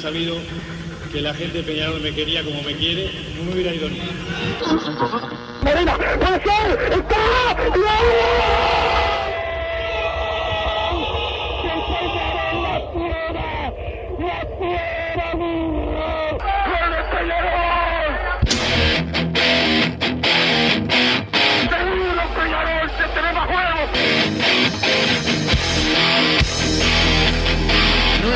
sabido que la gente de Peñarol me quería como me quiere, no me hubiera ido ni. Ser, está, No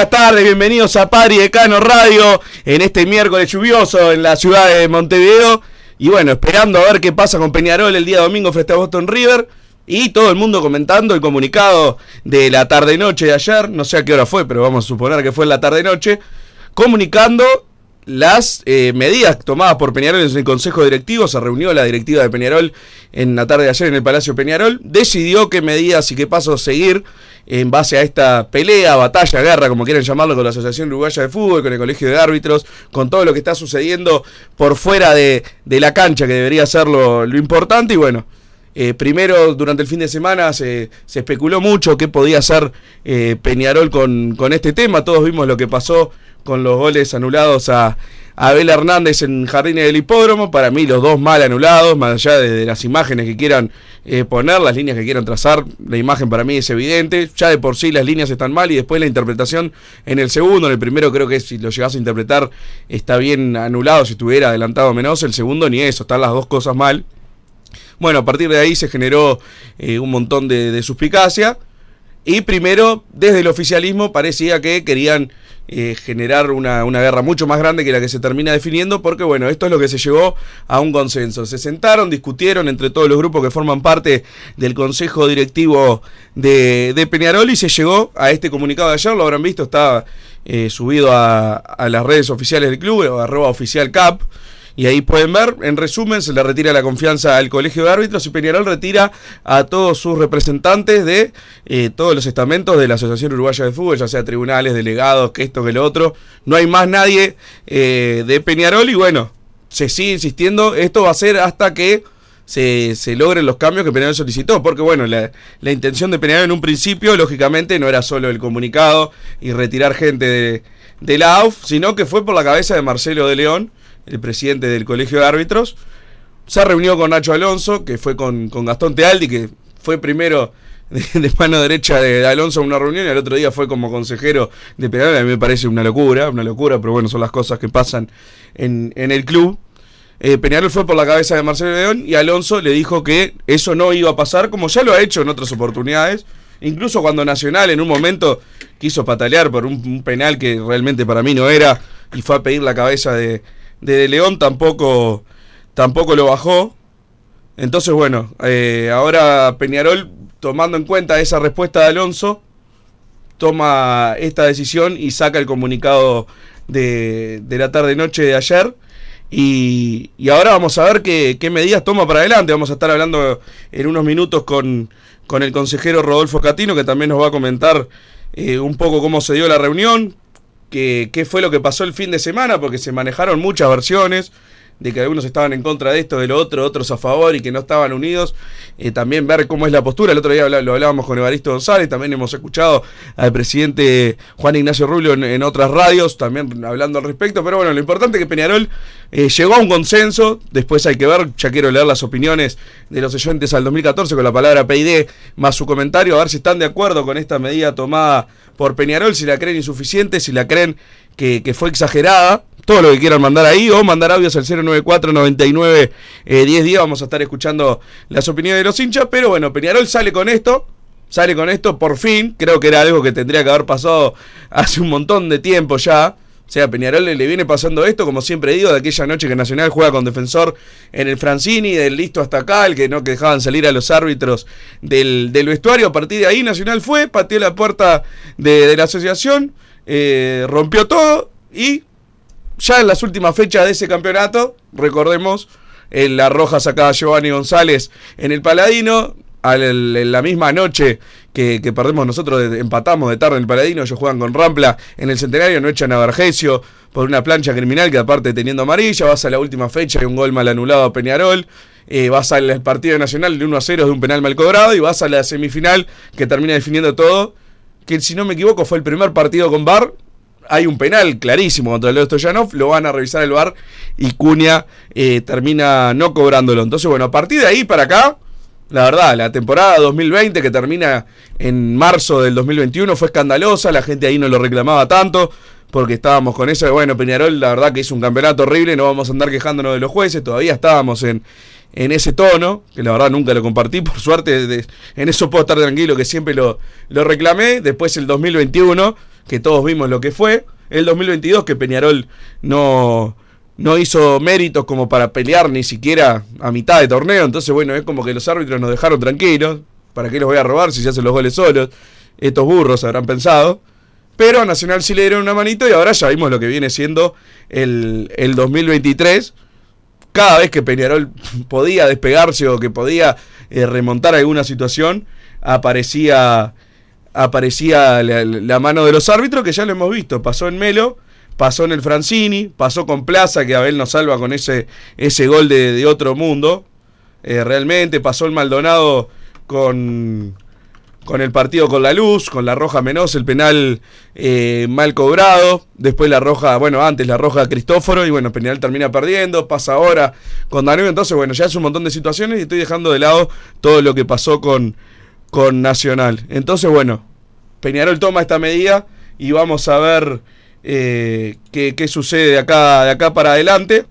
Buenas tardes, bienvenidos a Padre Decano Radio en este miércoles lluvioso en la ciudad de Montevideo. Y bueno, esperando a ver qué pasa con Peñarol el día domingo frente a Boston River. Y todo el mundo comentando el comunicado de la tarde-noche de ayer. No sé a qué hora fue, pero vamos a suponer que fue en la tarde-noche. Comunicando las eh, medidas tomadas por Peñarol en el Consejo Directivo. Se reunió la directiva de Peñarol en la tarde de ayer en el Palacio Peñarol. Decidió qué medidas y qué pasos seguir en base a esta pelea, batalla, guerra, como quieran llamarlo, con la Asociación Uruguaya de Fútbol, con el Colegio de Árbitros, con todo lo que está sucediendo por fuera de, de la cancha, que debería ser lo, lo importante. Y bueno, eh, primero, durante el fin de semana se, se especuló mucho qué podía hacer eh, Peñarol con, con este tema. Todos vimos lo que pasó con los goles anulados a Abel Hernández en Jardines del Hipódromo. Para mí, los dos mal anulados, más allá de, de las imágenes que quieran eh, poner, las líneas que quieran trazar. La imagen para mí es evidente. Ya de por sí las líneas están mal y después la interpretación en el segundo. En el primero, creo que si lo llegas a interpretar, está bien anulado si estuviera adelantado menos. El segundo, ni eso, están las dos cosas mal. Bueno, a partir de ahí se generó eh, un montón de, de suspicacia. Y primero, desde el oficialismo, parecía que querían eh, generar una, una guerra mucho más grande que la que se termina definiendo, porque bueno, esto es lo que se llegó a un consenso. Se sentaron, discutieron entre todos los grupos que forman parte del Consejo Directivo de, de Peñarol y se llegó a este comunicado de ayer, lo habrán visto, está eh, subido a, a las redes oficiales del club, o arroba oficial cap. Y ahí pueden ver, en resumen, se le retira la confianza al colegio de árbitros y Peñarol retira a todos sus representantes de eh, todos los estamentos de la Asociación Uruguaya de Fútbol, ya sea tribunales, delegados, que esto, que lo otro. No hay más nadie eh, de Peñarol y bueno, se sigue insistiendo, esto va a ser hasta que se, se logren los cambios que Peñarol solicitó, porque bueno, la, la intención de Peñarol en un principio, lógicamente, no era solo el comunicado y retirar gente de, de la AUF, sino que fue por la cabeza de Marcelo de León, el presidente del Colegio de Árbitros. Se reunió con Nacho Alonso, que fue con, con Gastón Tealdi, que fue primero de, mano derecha de Alonso a una reunión y el otro día fue como consejero de Peñarol. A mí me parece una locura, una locura, pero bueno, son las cosas que pasan en, en el club. Eh, fue por la cabeza de Marcelo León y Alonso le dijo que eso no iba a pasar, como ya lo ha hecho en otras oportunidades. Incluso cuando Nacional en un momento quiso patalear por un penal que realmente para mí no era y fue a pedir la cabeza de, de, León, tampoco, tampoco lo bajó. Entonces, bueno, eh, ahora Peñarol, tomando en cuenta esa respuesta de Alonso, toma esta decisión y saca el comunicado de, de la tarde-noche de ayer. Y, y ahora vamos a ver qué, qué medidas toma para adelante. Vamos a estar hablando en unos minutos con, con el consejero Rodolfo Catino, que también nos va a comentar eh, un poco cómo se dio la reunión, qué, qué fue lo que pasó el fin de semana, porque se manejaron muchas versiones de que algunos estaban en contra de esto, de lo otro, otros a favor y que no estaban unidos. Eh, también ver cómo es la postura. El otro día lo hablábamos con Evaristo González, también hemos escuchado al presidente Juan Ignacio Rubio en, en otras radios, también hablando al respecto. Pero bueno, lo importante es que Peñarol eh, llegó a un consenso. Después hay que ver, ya quiero leer las opiniones de los oyentes al 2014 con la palabra PID más su comentario, a ver si están de acuerdo con esta medida tomada por Peñarol, si la creen insuficiente, si la creen que, fue exagerada. Todo lo que quieran mandar ahí o mandar audios al 094 99 eh, 10 días. Vamos a estar escuchando las opiniones de los hinchas. Pero bueno, Peñarol sale con esto. Sale con esto por fin. Creo que era algo que tendría que haber pasado hace un montón de tiempo ya. O sea, Peñarol le, le viene pasando esto, como siempre digo, de aquella noche que Nacional juega con defensor en el Francini, del listo hasta acá, el que no que dejaban salir a los árbitros del, del vestuario. A partir de ahí, Nacional fue, pateó la puerta de la asociación, eh, rompió todo y ya en las últimas fechas de ese campeonato, recordemos, en la roja sacada Giovanni González en el Paladino, al- en la misma noche que, perdemos nosotros, empatamos de tarde en el Paladino, ellos juegan con Rampla en el Centenario, no echan a Vergesio por una plancha criminal que aparte teniendo amarilla, vas a la última fecha y un gol mal anulado a Peñarol. eh, vas al partido nacional de 1 a 0 de un penal mal cobrado y vas a la semifinal que termina definiendo todo. Que si no me equivoco fue el primer partido con VAR hay un penal clarísimo contra Leo Stoyanov, lo van a revisar el VAR y Cunha eh, termina no cobrándolo. Entonces, bueno, a partir de ahí para acá, la verdad, la temporada 2020 que termina en marzo del 2021 fue escandalosa, la gente ahí no lo reclamaba tanto. Porque estábamos con eso bueno, Peñarol, la verdad que hizo un campeonato horrible, no vamos a andar quejándonos de los jueces, todavía estábamos en, en ese tono, que la verdad nunca lo compartí, por suerte, en eso puedo estar tranquilo, que siempre lo, lo reclamé. Después el 2021, que todos vimos lo que fue. El 2022, que Peñarol no, no hizo méritos como para pelear ni siquiera a mitad de torneo. Entonces, bueno, es como que los árbitros nos dejaron tranquilos. ¿Para qué los voy a robar si se hacen los goles solos? Estos burros habrán pensado. Pero a Nacional sí le dieron una manito y ahora ya vimos lo que viene siendo el, el 2023 cada vez que Peñarol podía despegarse o que podía eh, remontar alguna situación, aparecía, aparecía la, mano de los árbitros, que ya lo hemos visto. Pasó en Melo, pasó en el Francini, pasó con Plaza, que Abel nos salva con ese, ese gol de, de otro mundo. Eh, realmente pasó el Maldonado con, con el partido con la luz, con la roja menos, el penal eh, mal cobrado, después la roja, bueno, antes la roja Cristóforo y bueno, Peñarol termina perdiendo, pasa ahora con Danubio, entonces bueno, ya es un montón de situaciones y estoy dejando de lado todo lo que pasó con, con Nacional. Entonces bueno, Peñarol toma esta medida y vamos a ver eh, qué, qué sucede de acá, de acá para adelante.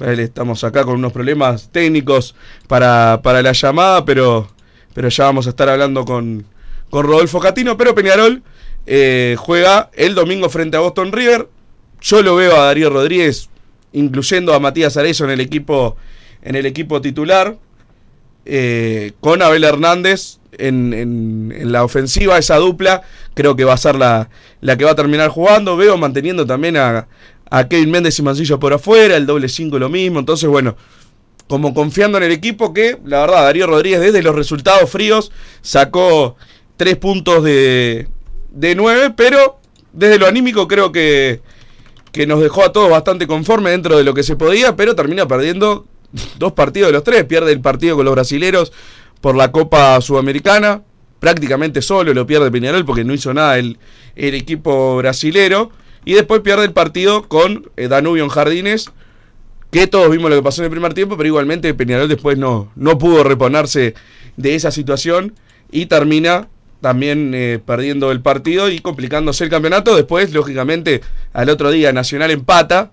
Estamos acá con unos problemas técnicos para, para la llamada, pero, pero ya vamos a estar hablando con, con Rodolfo Catino. Pero Peñarol eh, juega el domingo frente a Boston River. Yo lo veo a Darío Rodríguez, incluyendo a Matías Arezo en el equipo, en el equipo titular. eh, con Abel Hernández en, en- en la ofensiva, esa dupla, creo que va a ser la, la que va a terminar jugando. Veo manteniendo también a, a Kevin Méndez y Mancillo por afuera, el doble 5 lo mismo. Entonces, bueno, como confiando en el equipo que, la verdad, Darío Rodríguez desde los resultados fríos sacó 3 puntos de, de 9, pero desde lo anímico creo que, que nos dejó a todos bastante conforme dentro de lo que se podía, pero termina perdiendo dos partidos de los tres. Pierde el partido con los brasileros por la Copa Sudamericana, prácticamente solo lo pierde Peñarol porque no hizo nada el, el equipo brasilero. Y después pierde el partido con eh, Danubio en Jardines, que todos vimos lo que pasó en el primer tiempo, pero igualmente Peñarol después no, no pudo reponerse de esa situación y termina también eh, perdiendo el partido y complicándose el campeonato. Después, lógicamente, al otro día Nacional empata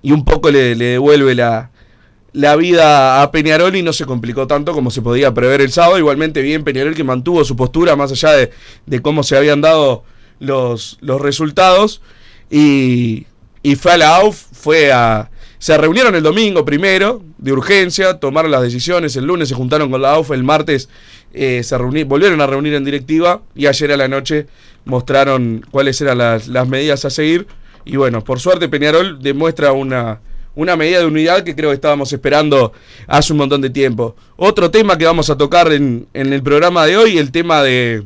y un poco le, le devuelve la, la vida a Peñarol y no se complicó tanto como se podía prever el sábado. Igualmente bien Peñarol que mantuvo su postura más allá de, de cómo se habían dado los, los resultados. Y, y fue a la AUF, fue a... Se reunieron el domingo primero, de urgencia, tomaron las decisiones, el lunes se juntaron con la AUF, el martes eh, se volvieron a reunir en directiva y ayer a la noche mostraron cuáles eran las, las medidas a seguir. Y bueno, por suerte Peñarol demuestra una, una medida de unidad que creo que estábamos esperando hace un montón de tiempo. Otro tema que vamos a tocar en, en el programa de hoy, el tema de,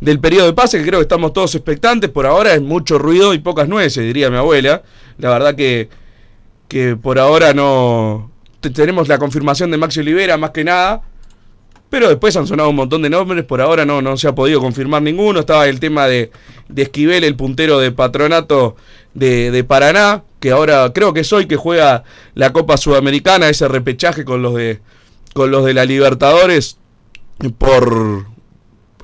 del periodo de pase, que creo que estamos todos expectantes. Por ahora es mucho ruido y pocas nueces, diría mi abuela. La verdad que, que por ahora no te- tenemos la confirmación de Maxi Olivera más que nada. Pero después han sonado un montón de nombres, por ahora no, no se ha podido confirmar ninguno. Estaba el tema de, de Esquivel, el puntero de patronato de, de Paraná, que ahora creo que es hoy que juega la Copa Sudamericana, ese repechaje con los de, con los de la Libertadores por...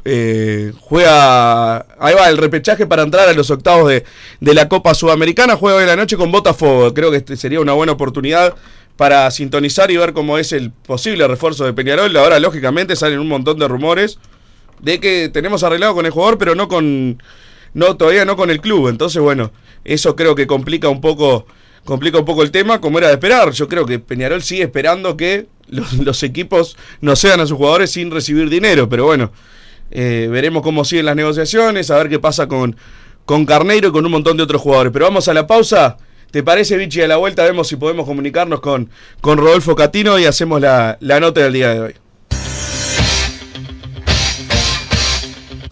eh, juega... Ahí va el repechaje para entrar a los octavos de, de la Copa Sudamericana. Juega hoy en la noche con Botafogo. Creo que este sería una buena oportunidad para sintonizar y ver cómo es el posible refuerzo de Peñarol. Ahora, lógicamente, salen un montón de rumores de que tenemos arreglado con el jugador, pero no con. No, todavía no con el club. Entonces, bueno, eso creo que complica un poco. Complica un poco el tema, como era de esperar. Yo creo que Peñarol sigue esperando que los equipos no sean a sus jugadores sin recibir dinero. Pero bueno, eh, veremos cómo siguen las negociaciones, a ver qué pasa con, con Carneiro y con un montón de otros jugadores. Pero vamos a la pausa. ¿Te parece, Vichy? A la vuelta vemos si podemos comunicarnos con, con Rodolfo Catino y hacemos la, la nota del día de hoy.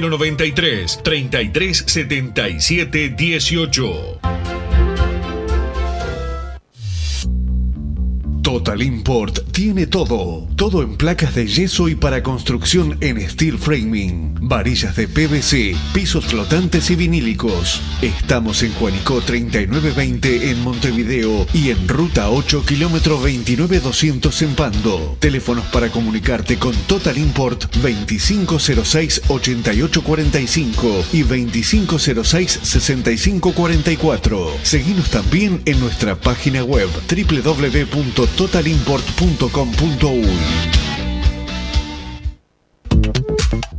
093 3377 18. Total Import tiene todo. Todo en placas de yeso y para construcción en steel framing. Varillas de PVC, pisos flotantes y vinílicos. Estamos en Juanico 3920 en Montevideo y en Ruta 8 kilómetro 29200 en Pando. Teléfonos para comunicarte con Total Import 2506-8845 y 2506-6544. Seguimos también en nuestra página web www.totalimport.com.uy.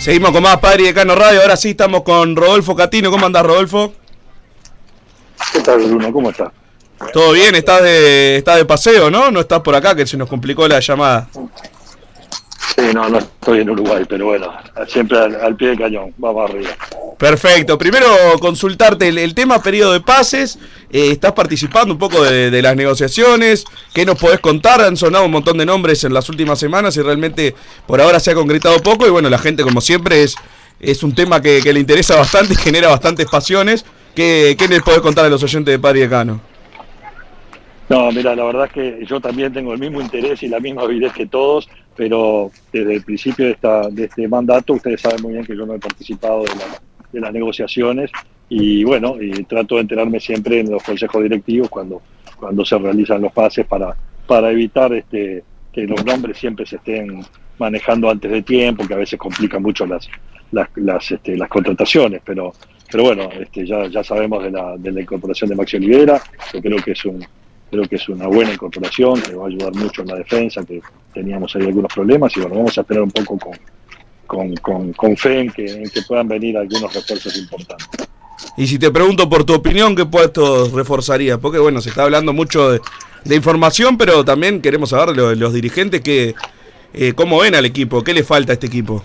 Seguimos con más Padre y Decano Radio. Ahora sí estamos con Rodolfo Catino. ¿Cómo andás, Rodolfo? ¿Qué tal, Bruno? ¿Cómo estás? ¿Todo bien? ¿Estás de, estás de paseo, no? No estás por acá, que se nos complicó la llamada. Sí, no, no estoy en Uruguay, pero bueno, siempre al, pie del cañón, vamos arriba. Perfecto. Primero consultarte el, tema periodo de pases. Eh, estás participando un poco de, las negociaciones. ¿Qué nos podés contar? Han sonado un montón de nombres en las últimas semanas y realmente por ahora se ha concretado poco. Y bueno, la gente, como siempre, es, es un tema que, que le interesa bastante y genera bastantes pasiones. ¿Qué, ¿Qué les podés contar a los oyentes de Padre y Decano? No, mira, la verdad es que yo también tengo el mismo interés y la misma avidez que todos, pero desde el principio de, esta, de este mandato, ustedes saben muy bien que yo no he participado de, la- de las negociaciones y bueno, y trato de enterarme siempre en los consejos directivos cuando, cuando se realizan los pases para, para evitar este, que los nombres siempre se estén manejando antes de tiempo, que a veces complican mucho las, las, las, este, las contrataciones, pero, pero bueno, este, ya, ya sabemos de la, de la incorporación de Maxi Olivera, yo creo que es un, creo que es una buena incorporación, que va a ayudar mucho en la defensa, que teníamos ahí algunos problemas y bueno, vamos a tener un poco con, con, con, con fe en que, en que puedan venir algunos refuerzos importantes. Y si te pregunto por tu opinión, ¿qué puestos reforzarías? Porque bueno, se está hablando mucho de, de información, pero también queremos saber los, los dirigentes que, eh, cómo ven al equipo, qué le falta a este equipo.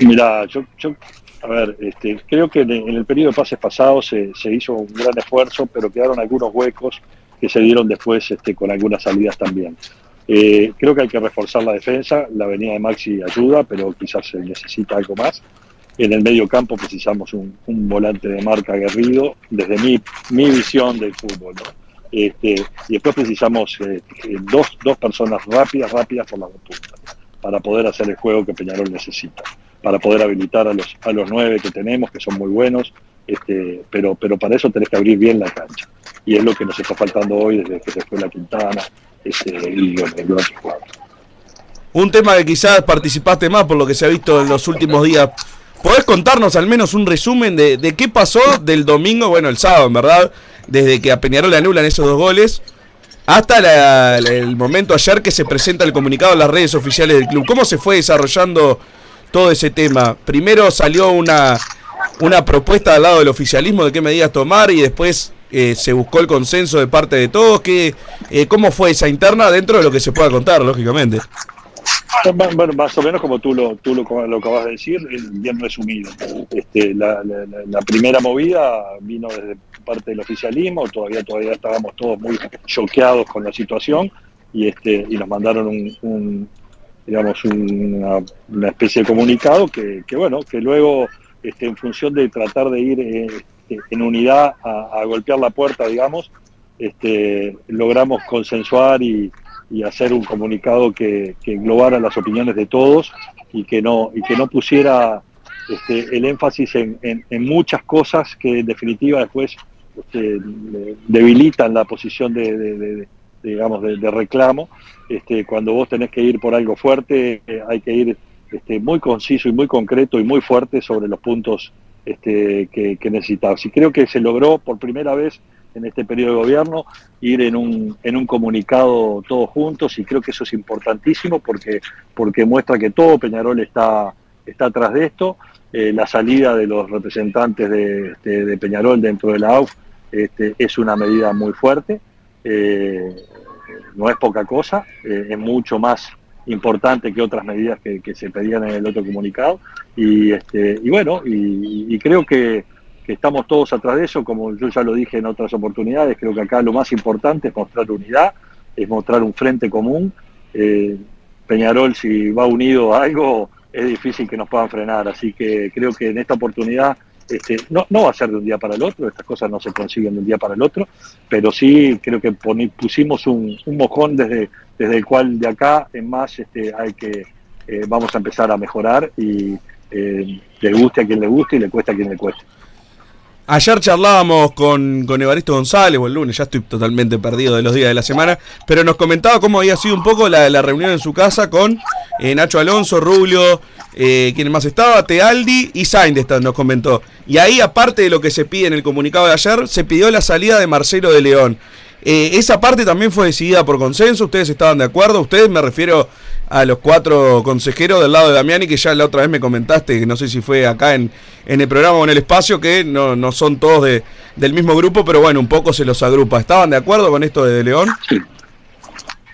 Mira, yo, yo a ver, este, creo que en el, periodo de pases pasado se, se hizo un gran esfuerzo, pero quedaron algunos huecos que se dieron después este, con algunas salidas también. Eh, creo que hay que reforzar la defensa, la venida de Maxi ayuda, pero quizás se necesita algo más. En el medio campo precisamos un, un volante de marca aguerrido, desde mi, mi visión del fútbol. ¿no? Este, y después precisamos eh, eh, dos, dos personas rápidas, rápidas por las dos puntas, para poder hacer el juego que Peñarol necesita, para poder habilitar a los, a los nueve que tenemos, que son muy buenos, este, pero, pero para eso tenés que abrir bien la cancha. Y es lo que nos está faltando hoy desde que se fue la Quintana este, y bueno, otros jugadores. Un tema que quizás participaste más por lo que se ha visto en los últimos días. ¿Podés contarnos al menos un resumen de, de qué pasó del domingo, bueno, el sábado, en verdad, desde que a Peñarol le anulan esos dos goles, hasta el momento ayer que se presenta el comunicado en las redes oficiales del club? ¿Cómo se fue desarrollando todo ese tema? Primero salió una, una propuesta al lado del oficialismo de qué medidas tomar y después eh, se buscó el consenso de parte de todos. ¿Qué, eh, ¿Cómo fue esa interna dentro de lo que se pueda contar, lógicamente? Bueno, más o menos como tú lo, tú lo, lo acabas de decir, eh, bien resumido. Este, la- la- la primera movida vino desde parte del oficialismo, todavía todavía estábamos todos muy choqueados con la situación y este y nos mandaron un, un, digamos una, una especie de comunicado que, que bueno que luego este, en función de tratar de ir eh, este, en unidad a, golpear la puerta digamos este, logramos consensuar y, y hacer un comunicado que, englobara las opiniones de todos y que no y que no pusiera este, el énfasis en, en- muchas cosas que en definitiva después este, debilitan la posición de- de- digamos de, de reclamo. Este, cuando vos tenés que ir por algo fuerte eh, hay que ir este, muy conciso y muy concreto y muy fuerte sobre los puntos este, que, que y creo que se logró por primera vez en este periodo de gobierno ir en un, en un comunicado todos juntos y creo que eso es importantísimo porque, porque muestra que todo Peñarol está, está atrás de esto. Eh, la salida de los representantes de, de Peñarol dentro de la AUF este, es una medida muy fuerte, eh, no es poca cosa, eh, es mucho más importante que otras medidas que, se pedían en el otro comunicado y, este, y bueno, y, creo que, que estamos todos atrás de eso, como yo ya lo dije en otras oportunidades, creo que acá lo más importante es mostrar unidad, es mostrar un frente común. Eh, Peñarol, si va unido a algo, es difícil que nos puedan frenar, así que creo que en esta oportunidad este, no, no va a ser de un día para el otro, estas cosas no se consiguen de un día para el otro, pero sí creo que pusimos un, mojón desde, desde el cual de acá en más este, hay que eh, vamos a empezar a mejorar y eh, le guste a quien le guste y le cuesta a quien le cueste. Ayer charlábamos con, con Evaristo González, o el lunes, ya estoy totalmente perdido de los días de la semana, pero nos comentaba cómo había sido un poco la, la reunión en su casa con eh, Nacho Alonso, Rubio, eh, quien más estaba, Tealdi y Sainz nos comentó. Y ahí, aparte de lo que se pide en el comunicado de ayer, se pidió la salida de Marcelo de León. Eh, esa parte también fue decidida por consenso, ustedes estaban de acuerdo, ustedes me refiero a los cuatro consejeros del lado de Damiani, que ya la otra vez me comentaste, no sé si fue acá en, en el programa o en el espacio, que no, no son todos de, del mismo grupo, pero bueno, un poco se los agrupa. ¿Estaban de acuerdo con esto de, de León?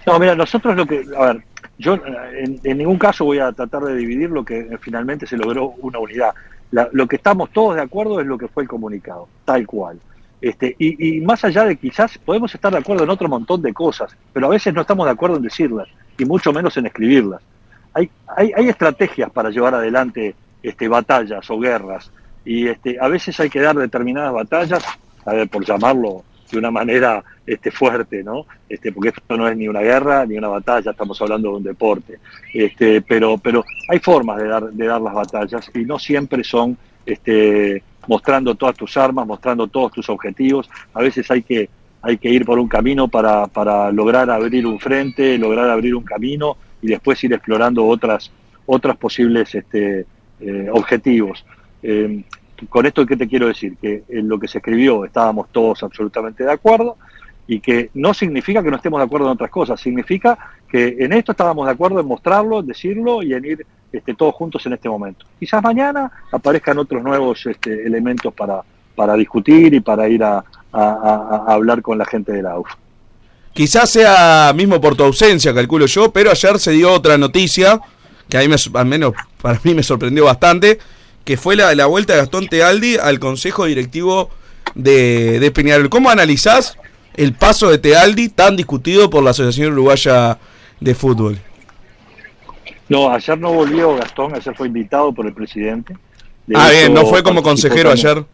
No, mira, nosotros lo que, a ver, yo eh, en, en ningún caso voy a tratar de dividir lo que eh, finalmente se logró una unidad. La- lo que estamos todos de acuerdo es lo que fue el comunicado, tal cual. Este, y, más allá de quizás podemos estar de acuerdo en otro montón de cosas, pero a veces no estamos de acuerdo en decirlas, y mucho menos en escribirlas. Hay, hay, hay estrategias para llevar adelante este, batallas o guerras, y este, a veces hay que dar determinadas batallas, a ver, por llamarlo de una manera este, fuerte, ¿no? Este, porque esto no es ni una guerra ni una batalla, estamos hablando de un deporte. Este, pero, pero hay formas de dar, de dar las batallas y no siempre son este, mostrando todas tus armas, mostrando todos tus objetivos. A veces hay que, hay que ir por un camino para, para lograr abrir un frente, lograr abrir un camino y después ir explorando otras, otras posibles este, eh, objetivos. Eh, con esto, ¿qué te quiero decir? Que en lo que se escribió estábamos todos absolutamente de acuerdo. y que no significa que no estemos de acuerdo en otras cosas, significa que en esto estábamos de acuerdo en mostrarlo, en decirlo y en ir este, todos juntos en este momento. Quizás mañana aparezcan otros nuevos este, elementos para, para discutir y para ir a, hablar con la gente de la UF. Quizás sea mismo por tu ausencia, calculo yo, pero ayer se dio otra noticia que a mí me, al menos para mí me sorprendió bastante, que fue la, la vuelta de Gastón Tealdi al Consejo Directivo de, de Peñarol. ¿Cómo analizás el paso de Tealdi tan discutido por la Asociación Uruguaya de Fútbol? No, ayer no volvió Gastón, ayer fue invitado por el presidente. De ah, bien, no fue como consejero también- ayer.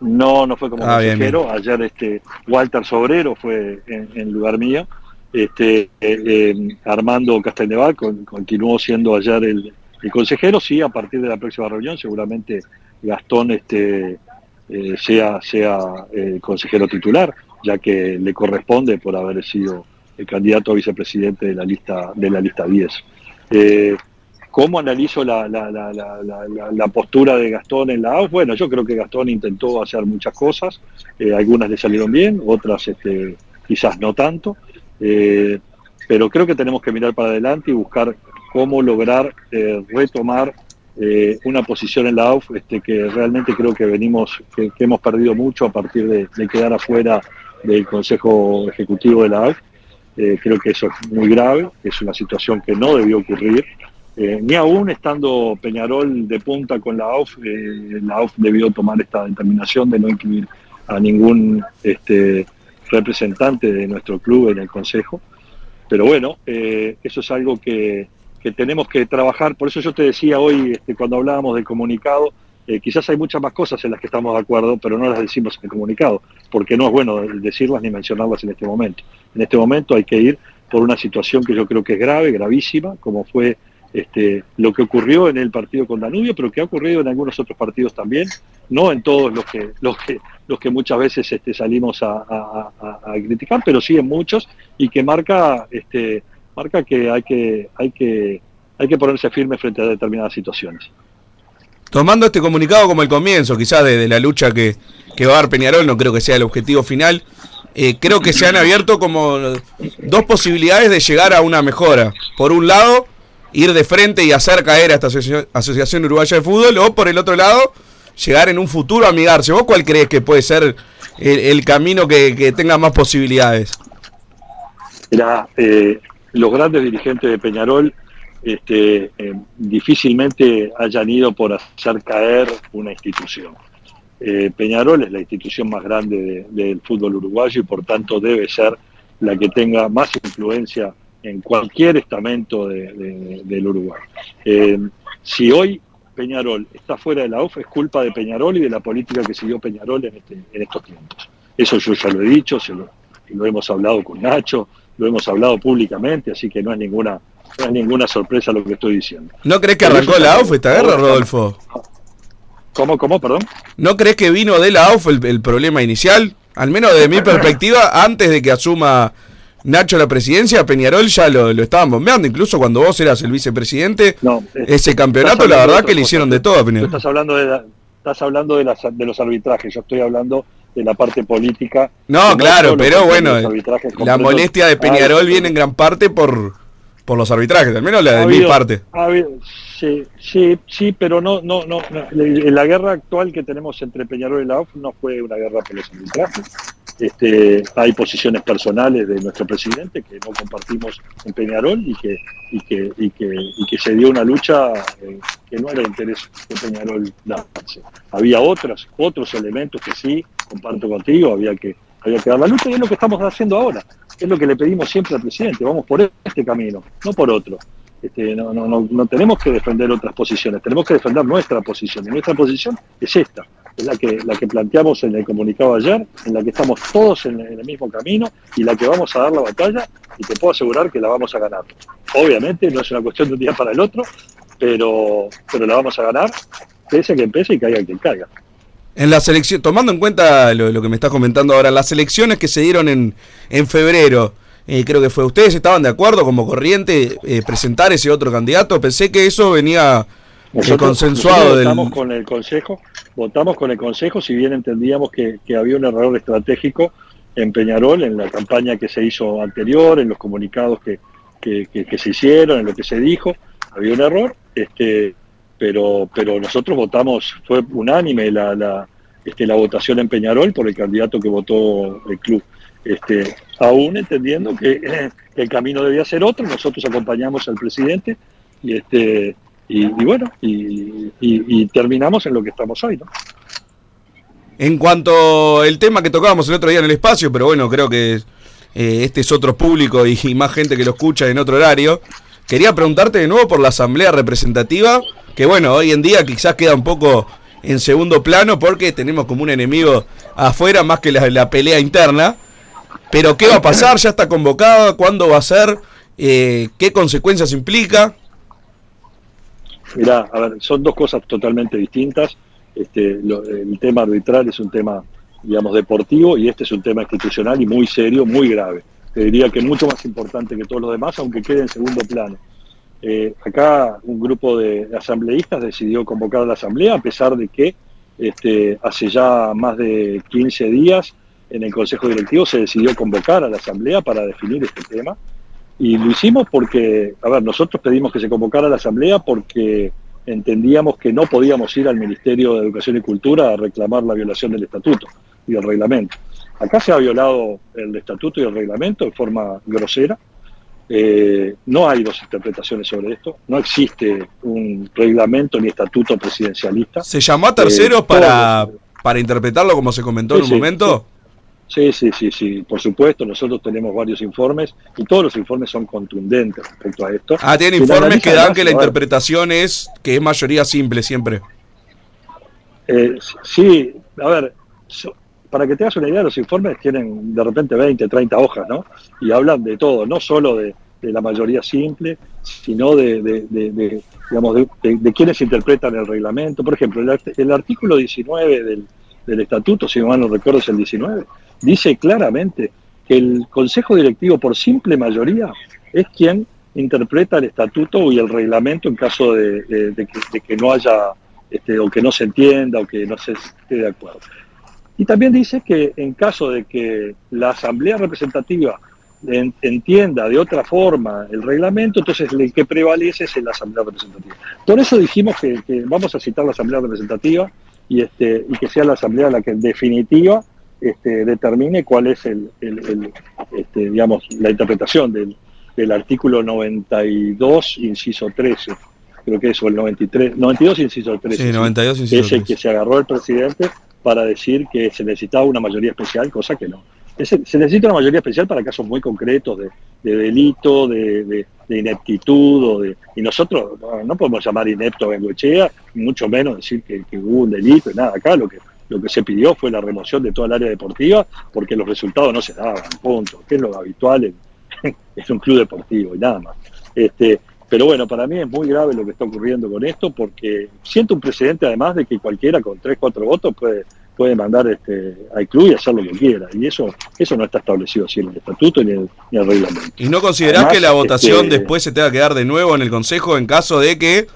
No, no fue como Ah, bien, consejero. Ayer este Walter Sobrero fue en, en lugar mío. Este eh, eh, Armando Castelneval con- continuó siendo ayer el, el consejero. Sí, a partir de la próxima reunión seguramente Gastón este eh, sea sea el consejero titular, ya que le corresponde por haber sido el candidato a vicepresidente de la lista de la lista 10. Eh, ¿Cómo analizo la, postura de Gastón en la AUF? Bueno, yo creo que Gastón intentó hacer muchas cosas, eh, algunas le salieron bien, otras este, quizás no tanto, eh, pero creo que tenemos que mirar para adelante y buscar cómo lograr retomar una posición en la AUF este, que realmente creo que venimos, que, que hemos perdido mucho a partir de, de quedar afuera del Consejo Ejecutivo de la AUF. Eh, creo que eso es muy grave, es una situación que no debió ocurrir. Eh, ni aún estando Peñarol de punta con la AUF, eh, la AUF debió tomar esta determinación de no incluir a ningún este, representante de nuestro club en el Consejo. Pero bueno, eso es algo que, que tenemos que trabajar. Por eso yo te decía hoy, este, cuando hablábamos del comunicado, eh, quizás hay muchas más cosas en las que estamos de acuerdo, pero no las decimos en el comunicado, porque no es bueno decirlas ni mencionarlas en este momento. En este momento hay que ir por una situación que yo creo que es grave, gravísima, como fue este, lo que ocurrió en el partido con Danubio, pero que ha ocurrido en algunos otros partidos también, no en todos los que, los que, los que muchas veces este, salimos a, criticar, pero sí en muchos, y que marca, este, marca que hay que, hay que, hay que ponerse firme frente a determinadas situaciones. Tomando este comunicado como el comienzo, quizás de, la lucha que, que va a dar Peñarol, no creo que sea el objetivo final. eh, creo que se han abierto como dos posibilidades de llegar a una mejora. Por un lado, ir de frente y hacer caer a esta asociación, Uruguaya de Fútbol, o por el otro lado, llegar en un futuro a amigarse. ¿Vos cuál crees que puede ser el, camino que, tenga más posibilidades? Eh, los grandes dirigentes de Peñarol este, eh, difícilmente hayan ido por hacer caer una institución. Eh, Peñarol es la institución más grande de- del fútbol uruguayo y por tanto debe ser la que tenga más influencia en cualquier estamento de- de- del Uruguay. Eh, si hoy Peñarol está fuera de la UF es culpa de Peñarol y de la política que siguió Peñarol en, este- en estos tiempos. Eso yo ya lo he dicho, se lo, lo hemos hablado con Nacho, lo hemos hablado públicamente, así que no es ninguna, no es ninguna sorpresa lo que estoy diciendo. ¿No crees que arrancó la AUF esta guerra, Rodolfo? ¿Cómo, cómo, perdón? ¿No crees que vino de la AUF el, el problema inicial? Al menos desde mi perspectiva, antes de que asuma Nacho la presidencia, Peñarol ya lo, lo estaban bombeando. Incluso cuando vos eras el vicepresidente, No, ese campeonato, la verdad que le hicieron de todo a Tú Peñarol. estás hablando de, la- estás hablando de, las, de los arbitrajes, yo estoy hablando de la parte política. No, claro, pero bueno, la molestia de Ah, Peñarol viene en gran parte por, por los arbitrajes, al menos la de mi parte. ha habido- sí, sí, sí, pero no, no, no, no. La guerra actual que tenemos entre Peñarol y la UF no fue una guerra por los arbitrajes. Este, hay posiciones personales de nuestro presidente que no compartimos en Peñarol y que, y que, y que, y que se dio una lucha eh, que no era de interés de Peñarol darse. Había otros, otros elementos que sí, comparto contigo, había que, había que dar la lucha y es lo que estamos haciendo ahora. Es lo que le pedimos siempre al presidente, vamos por este camino, no por otro. Este, no, no, no, tenemos que defender otras posiciones, tenemos que defender nuestra posición. Y nuestra posición es esta, es la que, la que planteamos en el comunicado ayer, en la que estamos todos en, en el mismo camino y la que vamos a dar la batalla y te puedo asegurar que la vamos a ganar. Obviamente no es una cuestión de un día para el otro, pero, pero la vamos a ganar, pese a que empiece y caiga quien caiga. En la selección, tomando en cuenta lo, lo que me estás comentando ahora, las elecciones que se dieron en, en febrero, eh, creo que fue, ¿ustedes estaban de acuerdo como corriente eh, presentar ese otro candidato? Pensé que eso venía eh, Nosotros- consensuado nosotros del... votamos con el consejo, votamos con el consejo, si bien entendíamos que, que había un error estratégico en Peñarol, en la campaña que se hizo anterior, en los comunicados que, que, que- que se hicieron, en lo que se dijo, había un error, este, pero, pero nosotros votamos, fue unánime la, la, este, la votación en Peñarol por el candidato que votó el club. Este, aún entendiendo que el camino debía ser otro, nosotros acompañamos al presidente y este y, bueno, y, y- terminamos en lo que estamos hoy, ¿no? En cuanto el tema que tocábamos el otro día en el espacio, pero bueno, creo que eh, este es otro público y más gente que lo escucha en otro horario. Quería preguntarte de nuevo por la asamblea representativa, que bueno, hoy en día quizás queda un poco en segundo plano porque tenemos como un enemigo afuera más que la, pelea interna. Pero ¿qué va a pasar? ¿Ya está convocada? ¿Cuándo va a ser? Eh, ¿Qué consecuencias implica? Mirá, a ver, son dos cosas totalmente distintas. Este, el tema arbitral es un tema, digamos, deportivo y este es un tema institucional y muy serio, muy grave. Te diría que mucho más importante que todos los demás, aunque quede en segundo plano. Eh, acá un grupo de asambleístas decidió convocar a la asamblea a pesar de que este, hace ya más de 15 días en el Consejo Directivo se decidió convocar a la asamblea para definir este tema. Y lo hicimos porque, a ver, nosotros pedimos que se convocara a la Asamblea porque entendíamos que no podíamos ir al Ministerio de Educación y Cultura a reclamar la violación del estatuto y del reglamento. Acá se ha violado el estatuto y el reglamento de forma grosera. Eh, no hay dos interpretaciones sobre esto. No existe un reglamento ni estatuto presidencialista. ¿Se llamó a terceros Eh, para, para interpretarlo como se comentó Sí, en un sí, momento? Sí, sí, sí, sí, por supuesto, nosotros tenemos varios informes y todos los informes son contundentes respecto a esto. Ah, tienen informes que dan que la interpretación es que es mayoría simple siempre. Eh, sí, a ver, so- para que te hagas una idea, los informes tienen de repente 20, 30 hojas, ¿no? Y hablan de todo, no solo de, la mayoría simple, sino de, digamos, de, quienes interpretan el reglamento. Por ejemplo, el, art- el artículo 19 del, estatuto, si mal no recuerdo es el 19, dice claramente que el Consejo Directivo, por simple mayoría, es quien interpreta el estatuto y el reglamento en caso de que no haya, este, o que no se entienda, o que no se esté de acuerdo. Y también dice que en caso de que la Asamblea Representativa en- entienda de otra forma el reglamento, entonces el que prevalece es la Asamblea Representativa. Por eso dijimos que, que vamos a citar la Asamblea Representativa y, este, y que sea la Asamblea la que en definitiva este, determine cuál es el, el- el, este, digamos, la interpretación del, del artículo 92, inciso 13, creo que es, o el 93, 92, inciso 13. Sí, 92, inciso Ese 13. que se agarró el presidente para decir que se necesitaba una mayoría especial, cosa que no. Se necesita una mayoría especial para casos muy concretos de, de delito, de, de- de ineptitud, o de, y nosotros no, podemos llamar inepto a Bengoechea, ni mucho menos decir que, hubo un delito y nada. Acá lo que, lo que se pidió fue la remoción de toda el área deportiva porque los resultados no se daban, punto, que es lo habitual en, un club deportivo y nada más. Este, pero bueno, para mí es muy grave lo que está ocurriendo con esto porque siento un precedente además de que cualquiera con tres, cuatro votos puede, puede mandar este, al club y hacer lo que quiera. Y eso, eso no está establecido así en el estatuto ni en el, ni en el reglamento. ¿Y no considerás Además, que la votación este, después se tenga que dar de nuevo en el Consejo en caso de que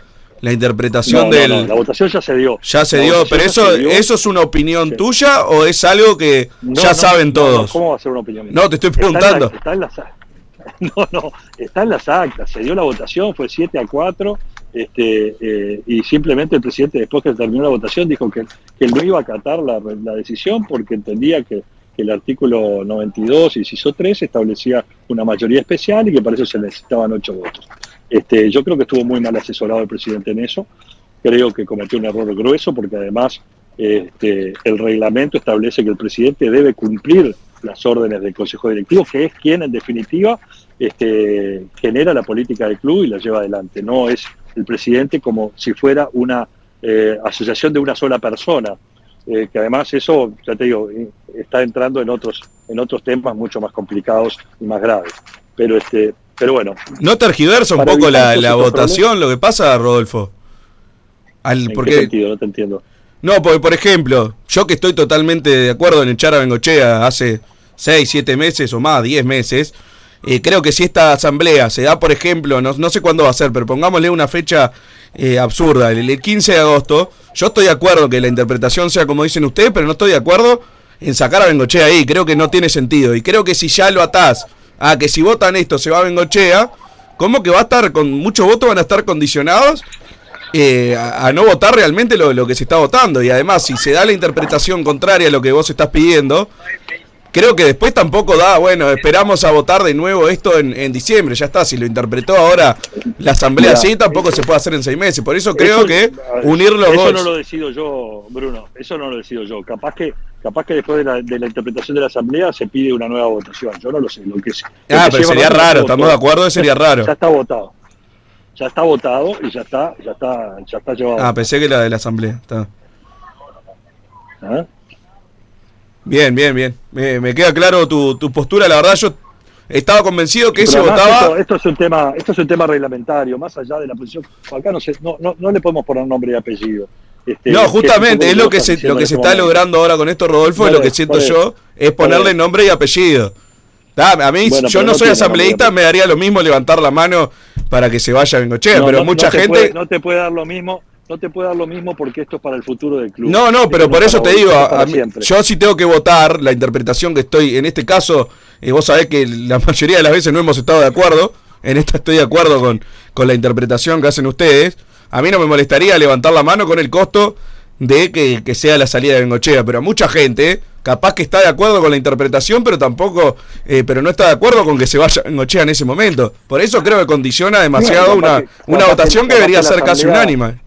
la interpretación No, del... no, la votación ya se dio. Ya se La dio, pero eso, dio. ¿eso es una opinión tuya o es algo que ya saben todos? no, ¿Cómo va a ser una opinión? No, te estoy Está en la- preguntando. Está en las, no, no, está en las actas. Se dio la votación, fue 7 a 4, este, eh, y simplemente el presidente, después que terminó la votación, dijo que, que él no iba a acatar la, la decisión porque entendía que, el artículo 92, inciso 3, establecía una mayoría especial y que para eso se necesitaban 8 votos. Este, yo creo que estuvo muy mal asesorado el presidente en eso. Creo que cometió un error grueso porque además este, el reglamento establece que el presidente debe cumplir las órdenes del Consejo Directivo, que es quien en definitiva este, genera la política del club y la lleva adelante. No es el presidente como si fuera una eh, asociación de una sola persona, eh, que además eso, ya te digo, eh, está entrando en otros, en otros temas mucho más complicados y más graves. Pero este, pero bueno. ¿No tergiversa un poco la, la votación lo que pasa, Rodolfo? Al, ¿En porque, qué sentido? No te entiendo. No, porque por ejemplo, yo que estoy totalmente de acuerdo en echar a Bengochea hace 6, 7 meses o más, 10 meses, eh, creo que si esta asamblea se da, por ejemplo, no, sé cuándo va a ser, pero pongámosle una fecha eh, absurda, el, el 15 de agosto, yo estoy de acuerdo que la interpretación sea como dicen ustedes, pero no estoy de acuerdo en sacar a Bengochea ahí. Creo que no tiene sentido. Y creo que si ya lo atás a que si votan esto se va a Bengochea, ¿cómo que va a estar con muchos votos van a estar condicionados eh, a, no votar realmente lo que se está votando? Y además, si se da la interpretación contraria a lo que vos estás pidiendo, creo que después tampoco da, bueno, esperamos a votar de nuevo esto en, en diciembre, ya está, si lo interpretó ahora la asamblea así, tampoco se puede hacer en seis meses, por eso creo Eso- que unir los eso dos... no lo decido yo, Bruno. Eso no lo decido yo. Capaz que, capaz que después de la, de la interpretación de la asamblea se pide una nueva votación. Yo no lo sé. Lo que, es- lo Ah, que pero sería raro, es estamos de acuerdo, sería raro. Ya está votado. Ya está votado y ya está, ya está, ya está llevado. Ah, pensé que la de la asamblea. está. ¿Eh? Bien, bien, bien. Me, me queda claro tu, tu postura, la verdad yo estaba convencido que se votaba... Esto, esto es un tema, esto es un tema reglamentario, más allá de la posición. Acá no, se, no, no, no le podemos poner nombre y apellido. Este, No, justamente, es lo que se, lo que se este está momento. logrando ahora con esto, Rodolfo, y Por lo que siento yo es ponerle nombre y apellido. A mí, Bueno, yo no no soy asambleísta, nombre y me daría lo mismo levantar la mano para que se vaya Bengochea, No, pero no- mucha gente... puede- no te puede dar lo mismo, no te puede dar lo mismo porque esto es para el futuro del club. No, no, pero por es eso te digo, a- mí- yo sí tengo que votar la interpretación que estoy, en este caso, eh, vos sabés que la mayoría de las veces no hemos estado de acuerdo, en esta estoy de acuerdo con, con la interpretación que hacen ustedes, a mí no me molestaría levantar la mano con el costo de que, que sea la salida de Bengochea, pero mucha gente, capaz que está de acuerdo con la interpretación, pero tampoco, eh, pero no está de acuerdo con que se vaya Bengochea en ese momento. Por eso creo que condiciona demasiado una, que- una capaz votación que- que debería ser casi unánime.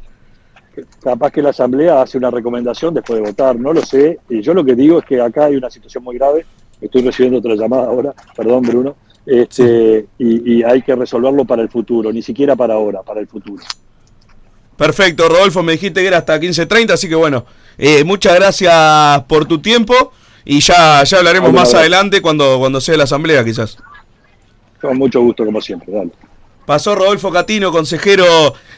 Capaz que la Asamblea hace una recomendación después de votar, no lo sé. Y yo lo que digo es que acá hay una situación muy grave. Estoy recibiendo otra llamada ahora, perdón Bruno. Este, y, y hay que resolverlo para el futuro, ni siquiera para ahora, para el futuro. Perfecto, Rodolfo, me dijiste que era hasta 15.30, así que bueno, eh, muchas gracias por tu tiempo y ya, ya hablaremos más adelante cuando, cuando sea la asamblea quizás. Con mucho gusto, como siempre. Dale. Pasó Rodolfo Catino, consejero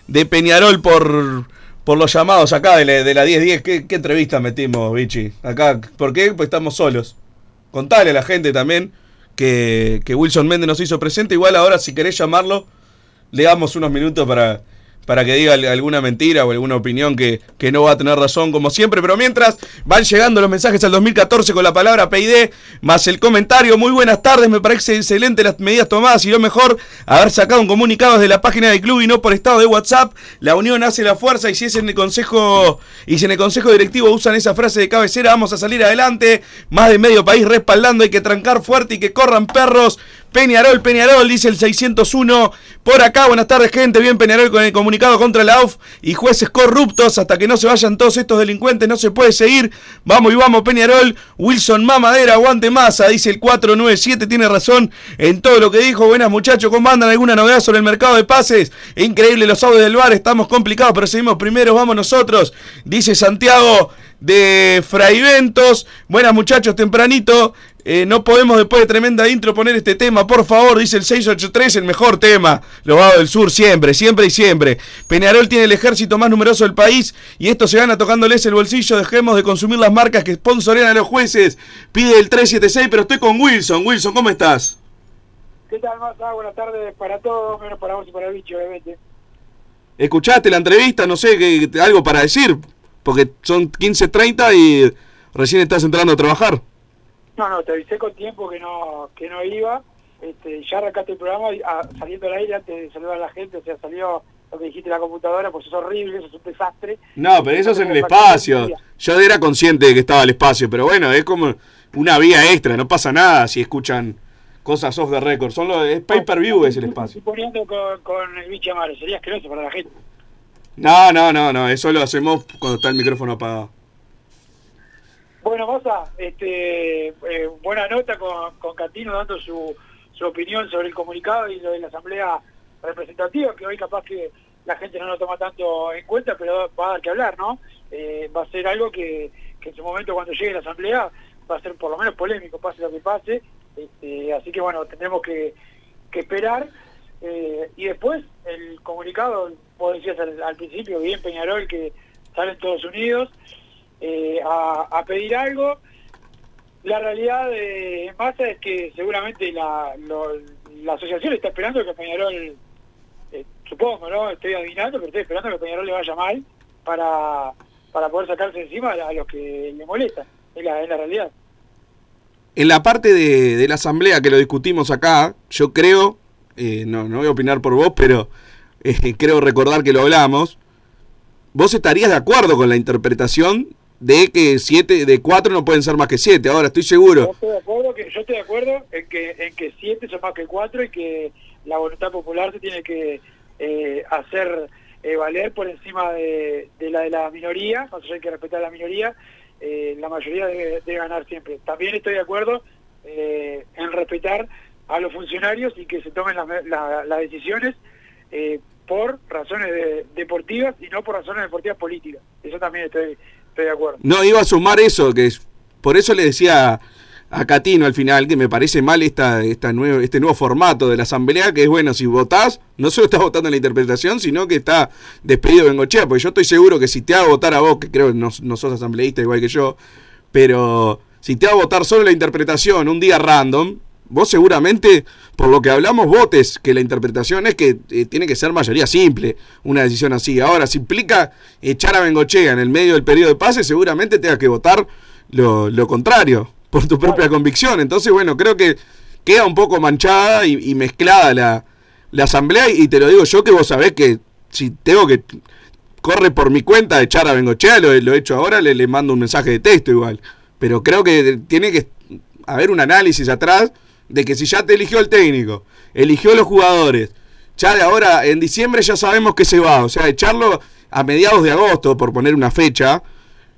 de Peñarol por, por los llamados acá de la, de la 1010. ¿Qué, ¿Qué entrevista metimos, Vichy? Acá, ¿por qué? Pues estamos solos. Contale a la gente también que, que Wilson Méndez nos hizo presente. Igual ahora si querés llamarlo, le damos unos minutos para, para que diga al- alguna mentira o alguna opinión que, que no va a tener razón como siempre. Pero mientras van llegando los mensajes al 2014 con la palabra PID más el comentario. Muy buenas tardes, me parece excelente las medidas tomadas y lo mejor haber sacado un comunicado desde la página del club y no por estado de WhatsApp. La unión hace la fuerza y si es en el consejo y si en el consejo directivo usan esa frase de cabecera, vamos a salir adelante. Más de medio país respaldando, hay que trancar fuerte y que corran perros. Peñarol, Peñarol, dice el 601. Por acá, buenas tardes, gente. Bien, Peñarol con el comunicado contra la UF y jueces corruptos. Hasta que no se vayan todos estos delincuentes, no se puede seguir. Vamos y vamos, Peñarol. Wilson Mamadera, aguante masa, dice el 497. Tiene razón en todo lo que dijo. Buenas, muchachos. ¿Cómo andan? ¿Alguna novedad sobre el mercado de pases? Increíble los audios del bar. Estamos complicados, pero seguimos primeros. Vamos nosotros, dice Santiago de Fraiventos. Buenas, muchachos, tempranito. Eh, no podemos después de tremenda intro poner este tema, por favor, dice el 683, el mejor tema. Los Vagos del Sur, siempre, siempre y siempre. Peñarol tiene el ejército más numeroso del país y esto se gana tocándoles el bolsillo. Dejemos de consumir las marcas que sponsorean a los jueces. Pide el 376, pero estoy con Wilson. Wilson, ¿cómo estás? ¿Qué tal, Massa? Buenas tardes para todos, menos para vos y para el bicho, obviamente. ¿Escuchaste la entrevista? No sé, ¿qué- algo para decir. Porque son 15.30 y recién estás entrando a trabajar. No, no, te avisé con tiempo que no que no iba. Este, ya arrancaste el programa y, ah, saliendo al aire antes de saludar a la gente, o sea, salió lo que dijiste en la computadora, pues es horrible, eso es un desastre. No, pero eso es en el espacio. Yo era consciente de que estaba el espacio, pero bueno, es como una vía extra, no pasa nada si escuchan cosas off the record. Son los, es pay per view es el espacio. Estoy poniendo con, con el bicho Amaro, sería asqueroso para la gente. No, no, no, no, eso lo hacemos cuando está el micrófono apagado. Bueno, Massa, este, eh, buena nota con, con Catino dando su, su opinión sobre el comunicado y lo de la asamblea representativa, que hoy capaz que la gente no lo toma tanto en cuenta, pero va a dar que hablar, ¿no? Eh, va a ser algo que, que en su momento cuando llegue la asamblea va a ser por lo menos polémico, pase lo que pase. Este, así que bueno, tendremos que, que esperar. Eh, y después el comunicado, vos decías al, al principio, bien Peñarol, que sale en Estados Unidos eh, a, pedir algo. La realidad de Massa es que seguramente la, lo- la asociación está esperando que Peñarol, eh, supongo, ¿no? Estoy adivinando, pero estoy esperando que Peñarol le vaya mal para, para poder sacarse encima a los que le molestan. Es la, es la realidad. En la parte de, de la asamblea que lo discutimos acá, yo creo, eh, no, no voy a opinar por vos, pero eh, creo recordar que lo hablamos. Vos estarías de acuerdo con la interpretación de que siete, de cuatro no pueden ser más que siete. Ahora estoy seguro. yo estoy de acuerdo en que, en que siete son más que cuatro y que la voluntad popular se tiene que eh, hacer eh, valer por encima de, de la de la minoría, sea, hay que respetar a la minoría, eh, la mayoría debe, debe ganar siempre. También estoy de acuerdo eh, en respetar a los funcionarios y que se tomen las la- las decisiones eh, por razones de- deportivas y no por razones deportivas políticas. Eso también estoy, estoy de acuerdo. No, iba a sumar eso, que es- por eso le decía a Catino al final que me parece mal esta, esta nuevo, este nuevo formato de la asamblea, que es bueno, si votás, no solo estás votando en la interpretación, sino que está despedido Bengochea, porque yo estoy seguro que si te hago votar a vos, que creo que no, no sos asambleísta igual que yo, pero si te hago votar solo la interpretación un día random, vos seguramente, por lo que hablamos, votes que la interpretación es que eh, tiene que ser mayoría simple, una decisión así. Ahora, si implica echar a Bengochea en el medio del periodo de pase, seguramente tengas que votar lo, lo contrario, por tu propia convicción. Entonces, bueno, creo que queda un poco manchada y, y mezclada la, la asamblea, y te lo digo yo que vos sabés que si tengo que corre por mi cuenta echar a Bengochea, lo, lo he hecho ahora, le, le mando un mensaje de texto igual. Pero creo que tiene que haber un análisis atrás de que si ya te eligió el técnico, eligió los jugadores, ya de ahora en diciembre ya sabemos que se va, o sea, echarlo a mediados de agosto, por poner una fecha,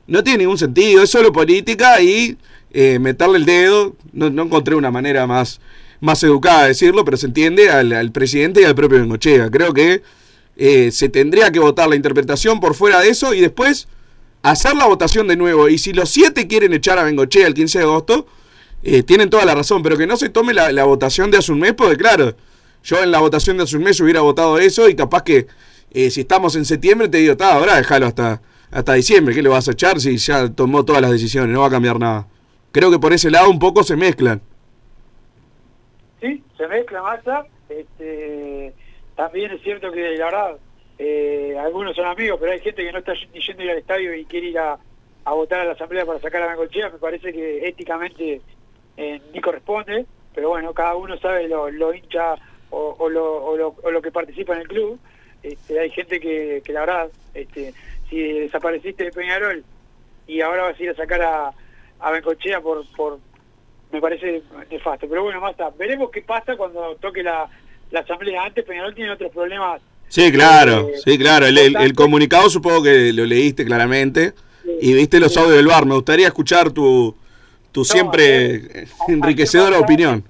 no tiene ningún sentido, es solo política y eh, meterle el dedo, no, no encontré una manera más, más educada de decirlo, pero se entiende al, al presidente y al propio Bengochea. Creo que eh, se tendría que votar la interpretación por fuera de eso y después hacer la votación de nuevo. Y si los siete quieren echar a Bengochea el 15 de agosto, eh, tienen toda la razón, pero que no se tome la, votación de hace un mes, porque claro, yo en la votación de hace un mes hubiera votado eso y capaz que eh, si estamos en septiembre te digo, está, ahora déjalo hasta, hasta diciembre, ¿qué le vas a echar si ya tomó todas las decisiones? No va a cambiar nada. Creo que por ese lado un poco se mezclan. Sí, se mezcla masa. Este, también es cierto que la verdad, eh, algunos son amigos, pero hay gente que no está ni yendo ir al estadio y quiere ir a, a votar a la asamblea para sacar a Bengochea. Me parece que éticamente eh, ni corresponde, pero bueno, cada uno sabe lo, lo hincha o, o lo, o, lo, o lo que participa en el club. Este, hay gente que, que la verdad, este, si desapareciste de Peñarol y ahora vas a ir a sacar a, a Bencochea por, por me parece nefasto. Pero bueno, basta. Veremos qué pasa cuando toque la, la asamblea. Antes Peñarol tiene otros problemas. Sí, claro, eh, sí, claro. El, el- comunicado supongo que lo leíste claramente y viste los audios del bar. Me gustaría escuchar tu, tu siempre enriquecedora ayer- opinión.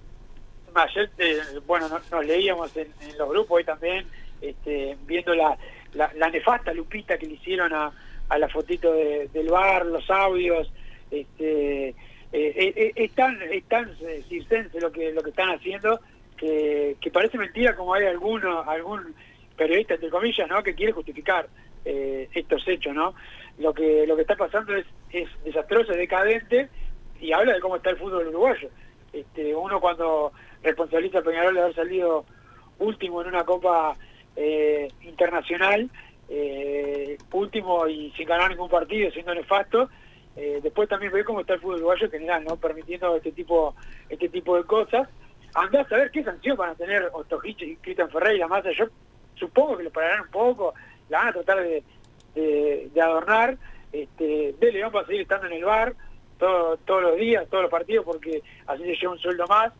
Ayer, eh, bueno, no- nos leíamos en, en los grupos hoy también, este, viendo la, la, la nefasta lupita que le hicieron a, a la fotito de- del bar, los audios. Este, eh, eh, eh, es tan, es tan eh, circense lo que, lo que están haciendo que, que parece mentira como hay alguno, algún periodista, entre comillas, ¿no? que quiere justificar eh, estos hechos. ¿no? Lo, que, lo que está pasando es, es desastroso, es decadente y habla de cómo está el fútbol uruguayo. Este, uno cuando responsabiliza a Peñarol de haber salido último en una copa eh, internacional, eh, último y sin ganar ningún partido, siendo nefasto, eh, después también ve cómo está el fútbol uruguayo en general, ¿no? permitiendo este tipo este tipo de cosas. Andá a saber qué sanción van a tener Ostojic y Cristian Ferreira, más yo supongo que lo pararán un poco, la van a tratar de, de, de adornar, este, de León va a seguir estando en el bar todo- todos los días, todos los partidos, porque así se lleva un sueldo más,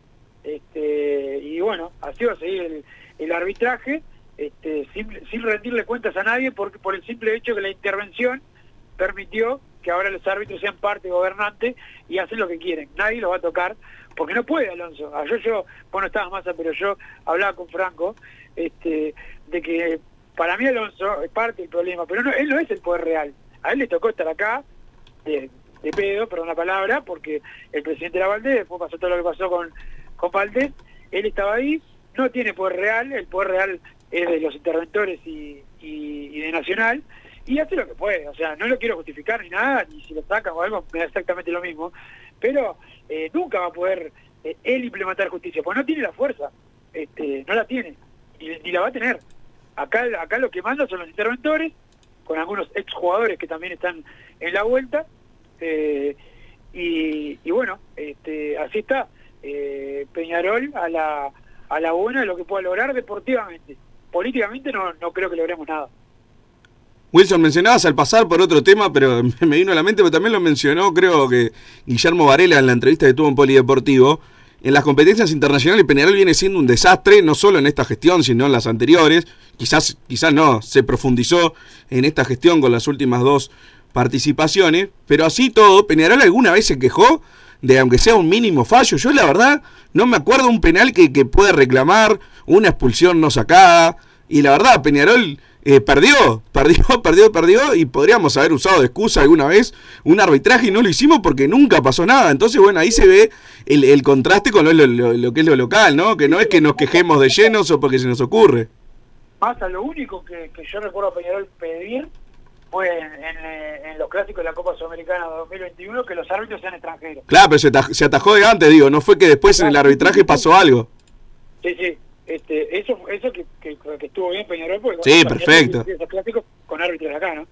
este, y bueno, así va a seguir el, arbitraje, este, sin, sin rendirle cuentas a nadie, porque por el simple hecho que la intervención permitió que ahora los árbitros sean parte gobernante y hacen lo que quieren. Nadie los va a tocar, porque no puede Alonso. Ayer yo, vos no estabas más, pero yo hablaba con Franco, este, de que para mí Alonso es parte del problema, pero no, él no es el poder real. A él le tocó estar acá, de, de pedo, perdón la palabra, porque el presidente era Valdés, después pasó todo lo que pasó con, con Valdés, él estaba ahí, no tiene poder real, el poder real es de los interventores y, de Nacional, y hace lo que puede, o sea, no lo quiero justificar ni nada, ni si lo sacan o algo, me da exactamente lo mismo, pero eh, nunca va a poder eh, él implementar justicia, porque no tiene la fuerza, este, no la tiene, y, ni la va a tener. Acá, acá lo que manda son los interventores, con algunos exjugadores que también están en la vuelta, eh, y, bueno, este, así está. Eh, Peñarol a la, a la buena de lo que pueda lograr deportivamente. Políticamente no, no creo que logremos nada. Wilson, mencionabas al pasar por otro tema, pero me vino a la mente, pero también lo mencionó, creo que Guillermo Varela en la entrevista que tuvo en Polideportivo. En las competencias internacionales Peñarol viene siendo un desastre, no solo en esta gestión, sino en las anteriores. Quizás, quizás no, se profundizó en esta gestión con las últimas dos participaciones, pero así todo, Peñarol alguna vez se quejó de aunque sea un mínimo fallo. Yo la verdad no me acuerdo un penal que, que pueda reclamar, una expulsión no sacada, y la verdad, Peñarol eh, perdió, perdió, perdió, perdió y podríamos haber usado de excusa alguna vez un arbitraje y no lo hicimos porque nunca pasó nada. Entonces, bueno, ahí se ve el, el contraste con lo, lo- lo- que es lo local, ¿no? Que no es que nos quejemos de llenos o porque se nos ocurre. Más a lo único que, que yo recuerdo a Peñarol pedir fue en, en, eh, en los clásicos de la Copa Sudamericana 2021 que los árbitros sean extranjeros. Claro, pero se, ataj- se atajó de antes, digo, no fue que después en el arbitraje pasó algo. Sí, sí. Este, eso eso que, que, que estuvo bien Peñarol porque Sí, perfecto. Esos clásicos con árbitros acá, ¿no?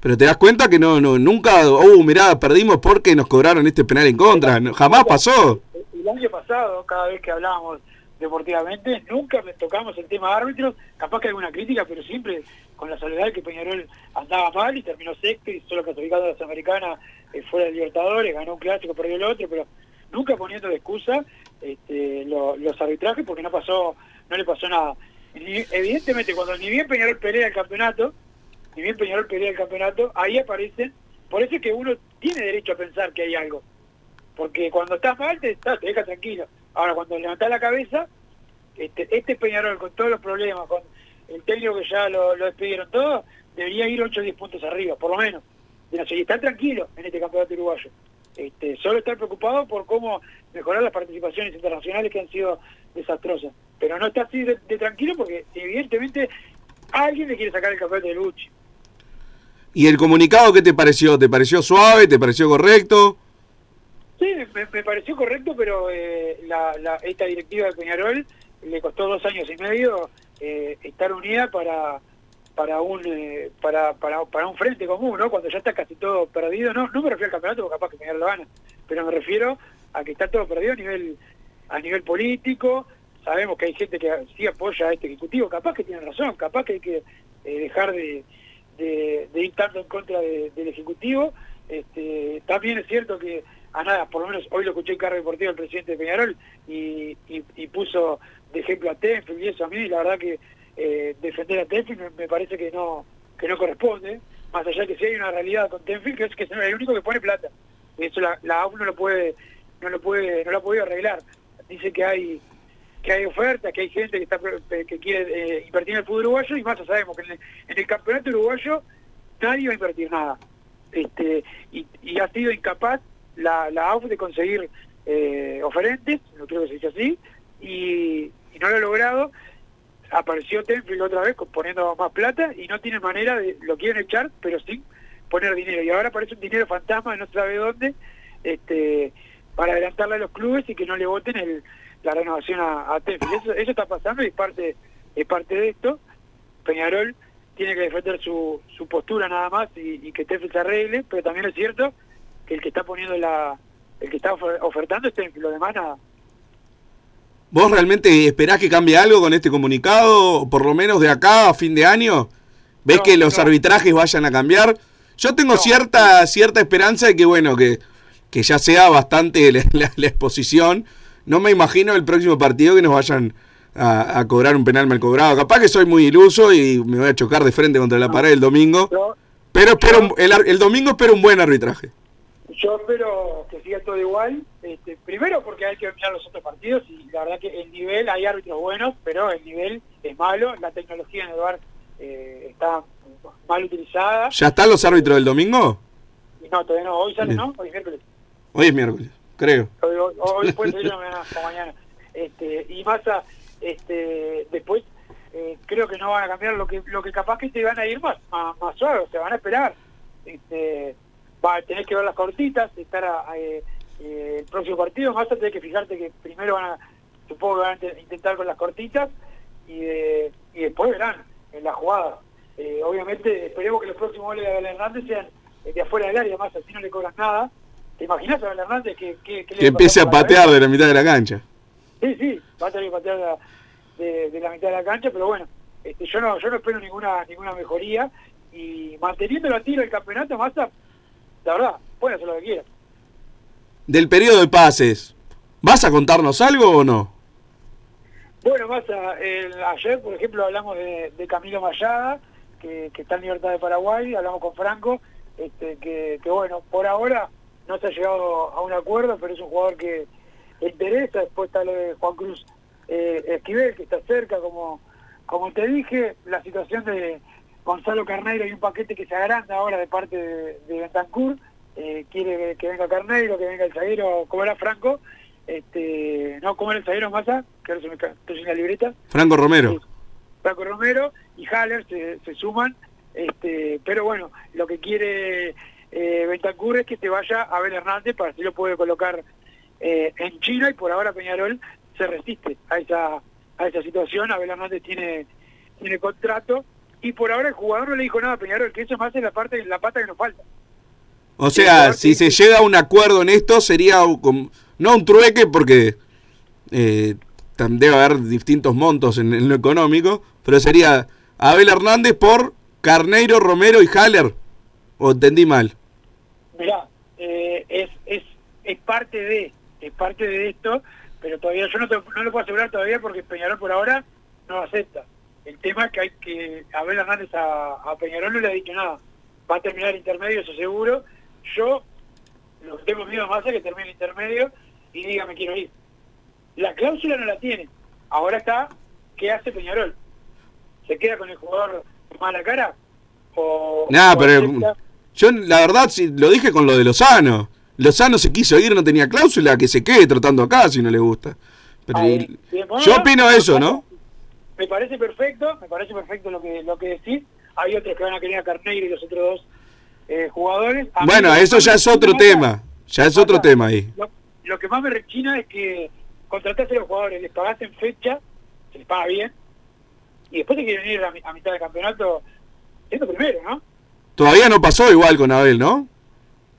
Pero te das cuenta que no, no, nunca, uh, mirá, perdimos porque nos cobraron este penal en contra. No, jamás pasó. El año pasado, cada vez que hablábamos deportivamente, nunca tocamos el tema de árbitros, capaz que alguna crítica, pero siempre con la soledad que Peñarol andaba mal y terminó sexto y solo clasificado a la Sudamericana eh, fuera de Libertadores, ganó un clásico, perdió el otro, pero nunca poniendo de excusa este, lo- los arbitrajes porque no pasó, no le pasó nada. Evidentemente, cuando ni bien Peñarol pelea el campeonato, ni bien Peñarol pelea el campeonato, ahí aparecen, por eso es que uno tiene derecho a pensar que hay algo. Porque cuando estás mal te, estás- te deja tranquilo. Ahora, cuando levantás la cabeza, este, este Peñarol con todos los problemas, el técnico que ya lo, lo despidieron todo, debería ir 8 o 10 puntos arriba, por lo menos. Y no sé, y estar tranquilo en este campeonato uruguayo. Este, solo estar preocupado por cómo mejorar las participaciones internacionales que han sido desastrosas. Pero no está así de, de tranquilo porque evidentemente alguien le quiere sacar el campeonato de Luchi. ¿Y el comunicado qué te pareció? ¿Te pareció suave? ¿Te pareció correcto? Sí, me, me pareció correcto, pero eh, la, la- esta directiva de Peñarol le costó dos años y medio eh, estar unida para para un eh, para, para, para un frente común, ¿no? Cuando ya está casi todo perdido, no no me refiero al campeonato porque capaz que Peñarol lo gana, pero me refiero a que está todo perdido a nivel a nivel político. Sabemos que hay gente que sí apoya a este ejecutivo, capaz que tiene razón, capaz que hay que eh, dejar de, de, ir tanto en contra de- del ejecutivo. Este, también es cierto que a nada, por lo menos hoy lo escuché en cargo deportivo el presidente de Peñarol y, y puso ejemplo a Tenfield y eso a mí la verdad que eh, defender a Tenfield me, parece que no que no corresponde más allá de que si hay una realidad con Tenfield que es que es el único que pone plata. Eso la, la AUF no lo puede no lo puede no lo ha podido arreglar. Dice que hay que hay ofertas, que hay gente que está que quiere eh, invertir en el fútbol uruguayo y más sabemos que en el, campeonato uruguayo nadie va a invertir nada. Este y, ha sido incapaz la, la AUF de conseguir eh, oferentes, no creo que se dice así, y, y no lo ha logrado. Apareció Tenfield otra vez poniendo más plata y no tiene manera de, lo quieren echar, pero sin poner dinero. Y ahora aparece un dinero fantasma de no sabe dónde, este, para adelantarle a los clubes y que no le voten el, la renovación a, a Tenfield. Eso, está pasando y es parte, es parte de esto. Peñarol tiene que defender su, postura nada más y, que Tenfield se arregle, pero también es cierto que el que está poniendo la el que está ofer- ofertando es Tenfield, lo demás nada. ¿Vos realmente esperás que cambie algo con este comunicado? Por lo menos de acá a fin de año. ¿Ves que los arbitrajes vayan a cambiar? Yo tengo cierta cierta esperanza de que, bueno, que, que ya sea bastante la, la- la exposición. No me imagino el próximo partido que nos vayan a, a cobrar un penal mal cobrado. Capaz que soy muy iluso y me voy a chocar de frente contra la pared el domingo. Pero espero el, el domingo espero un buen arbitraje. Yo espero que siga todo igual. Este, primero porque hay que mirar los otros partidos y la verdad que el nivel, hay árbitros buenos, pero el nivel es malo. La tecnología en el bar eh, está mal utilizada. ¿Ya están los árbitros del domingo? No, todavía no. Hoy sale, Bien. ¿no? Hoy es miércoles. Hoy es miércoles, creo. Hoy, hoy, hoy puede salir mañana. Este, y Massa, este, después eh, creo que no van a cambiar lo que lo que capaz que te van a ir más más, más suave, se van a esperar. Este, va, tenés que ver las cortitas, estar a- a, eh, el próximo partido, Massa tenés que fijarte que primero van a, supongo que van a inte- intentar con las cortitas y, eh, y después verán en la jugada. Eh, obviamente esperemos que los próximos goles de Abel Hernández sean eh, de afuera del área, más así no le cobran nada ¿Te imaginas a Abel Hernández que, que, que Que empiece a patear de la mitad de la cancha. Sí, sí, va a tener que patear la- de, de la mitad de la cancha, pero bueno, este, yo no yo no espero ninguna ninguna mejoría y manteniendo la tira del campeonato, Massa, la verdad, puede hacer lo que quiera. Del periodo de pases, ¿vas a contarnos algo o no? Bueno, Massa, el- ayer, por ejemplo, hablamos de, de Camilo Mayada, que, que está en libertad de Paraguay, hablamos con Franco, este, que, que bueno, por ahora no se ha llegado a un acuerdo, pero es un jugador que interesa, después está lo de Juan Cruz eh, Esquivel, que está cerca, como, como te dije, la situación de Gonzalo Carneiro y un paquete que se agranda ahora de parte de, de Bentancur, eh, quiere que, venga Carneiro, que venga el zaguero, como era Franco, este, no, como era el zaguero Massa, que ahora se me estoy sin la libreta, Franco Romero. Franco Romero y Haller se, se suman, este, pero bueno, lo que quiere eh, Bentancur es que te vaya Abel Hernández para así lo puede colocar eh, en China y por ahora Peñarol se resiste a esa a esa situación, Abel Hernández tiene tiene contrato y por ahora el jugador no le dijo nada a Peñarol, que eso es más en la parte la pata que nos falta. O sea, si se llega a un acuerdo en esto, sería un- no un trueque porque eh, debe haber distintos montos en, en lo económico, pero sería Abel Hernández por Carneiro, Romero y Haller. ¿O entendí mal? Mirá, eh, es, es, es parte de, es parte de esto, pero todavía yo no, te- no lo puedo asegurar todavía porque Peñarol por ahora no acepta. El tema es que hay que, Abel Hernández a, a Peñarol no le ha dicho nada. Va a terminar el intermedio, eso seguro. Yo lo que tengo miedo más es que termine el intermedio y diga me quiero ir. La cláusula no la tiene. Ahora está, ¿qué hace Peñarol? ¿Se queda con el jugador mala cara? ¿O, Nada, o pero acepta? yo la verdad sí, lo dije con lo de Lozano. Lozano se quiso ir, no tenía cláusula, que se quede tratando acá si no le gusta. Pero yo opino eso, ¿no? Me parece perfecto, me parece perfecto lo que lo que decís. Hay otros que van a querer a Carneiro y los otros dos eh, jugadores. A Bueno, eso ya es otro tema. Ya es otro tema ahí. Lo, lo que más me rechina es que contrataste a los jugadores, les pagaste en fecha, se les paga bien, y después te quieren venir a, mi- a mitad del campeonato siendo primero, ¿no? Todavía no pasó igual con Abel, ¿no?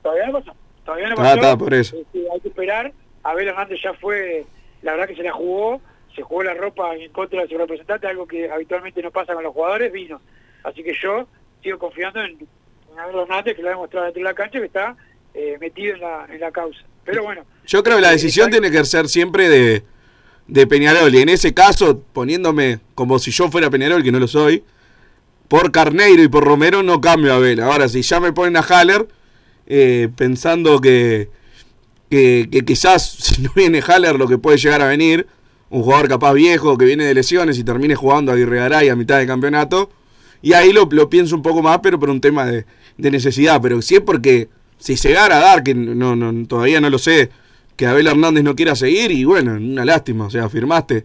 Todavía no pasó. Todavía no Ah, pasó. está, por eso. Este, hay que esperar. Abel Hernández ya fue, la verdad que se la jugó, se jugó la ropa en contra de su representante, algo que habitualmente no pasa con los jugadores, vino. Así que yo sigo confiando en, en Abel Hernández, que lo ha demostrado dentro de la cancha, que está eh, metido en la, en la causa. Pero bueno, Yo creo que la decisión tiene que ser siempre de, de Peñarol. Y en ese caso, poniéndome como si yo fuera Peñarol, que no lo soy, por Carneiro y por Romero no cambio a Abel. Ahora, si ya me ponen a Haller, eh, pensando que, que, que quizás si no viene Haller lo que puede llegar a venir, un jugador capaz viejo que viene de lesiones y termine jugando a Aguirre a mitad de campeonato, y ahí lo, pienso un poco más, pero por un tema de, de necesidad. Pero si es porque si llegara a dar, que no, no, todavía no lo sé, que Abel Hernández no quiera seguir, y bueno, una lástima, o sea, firmaste.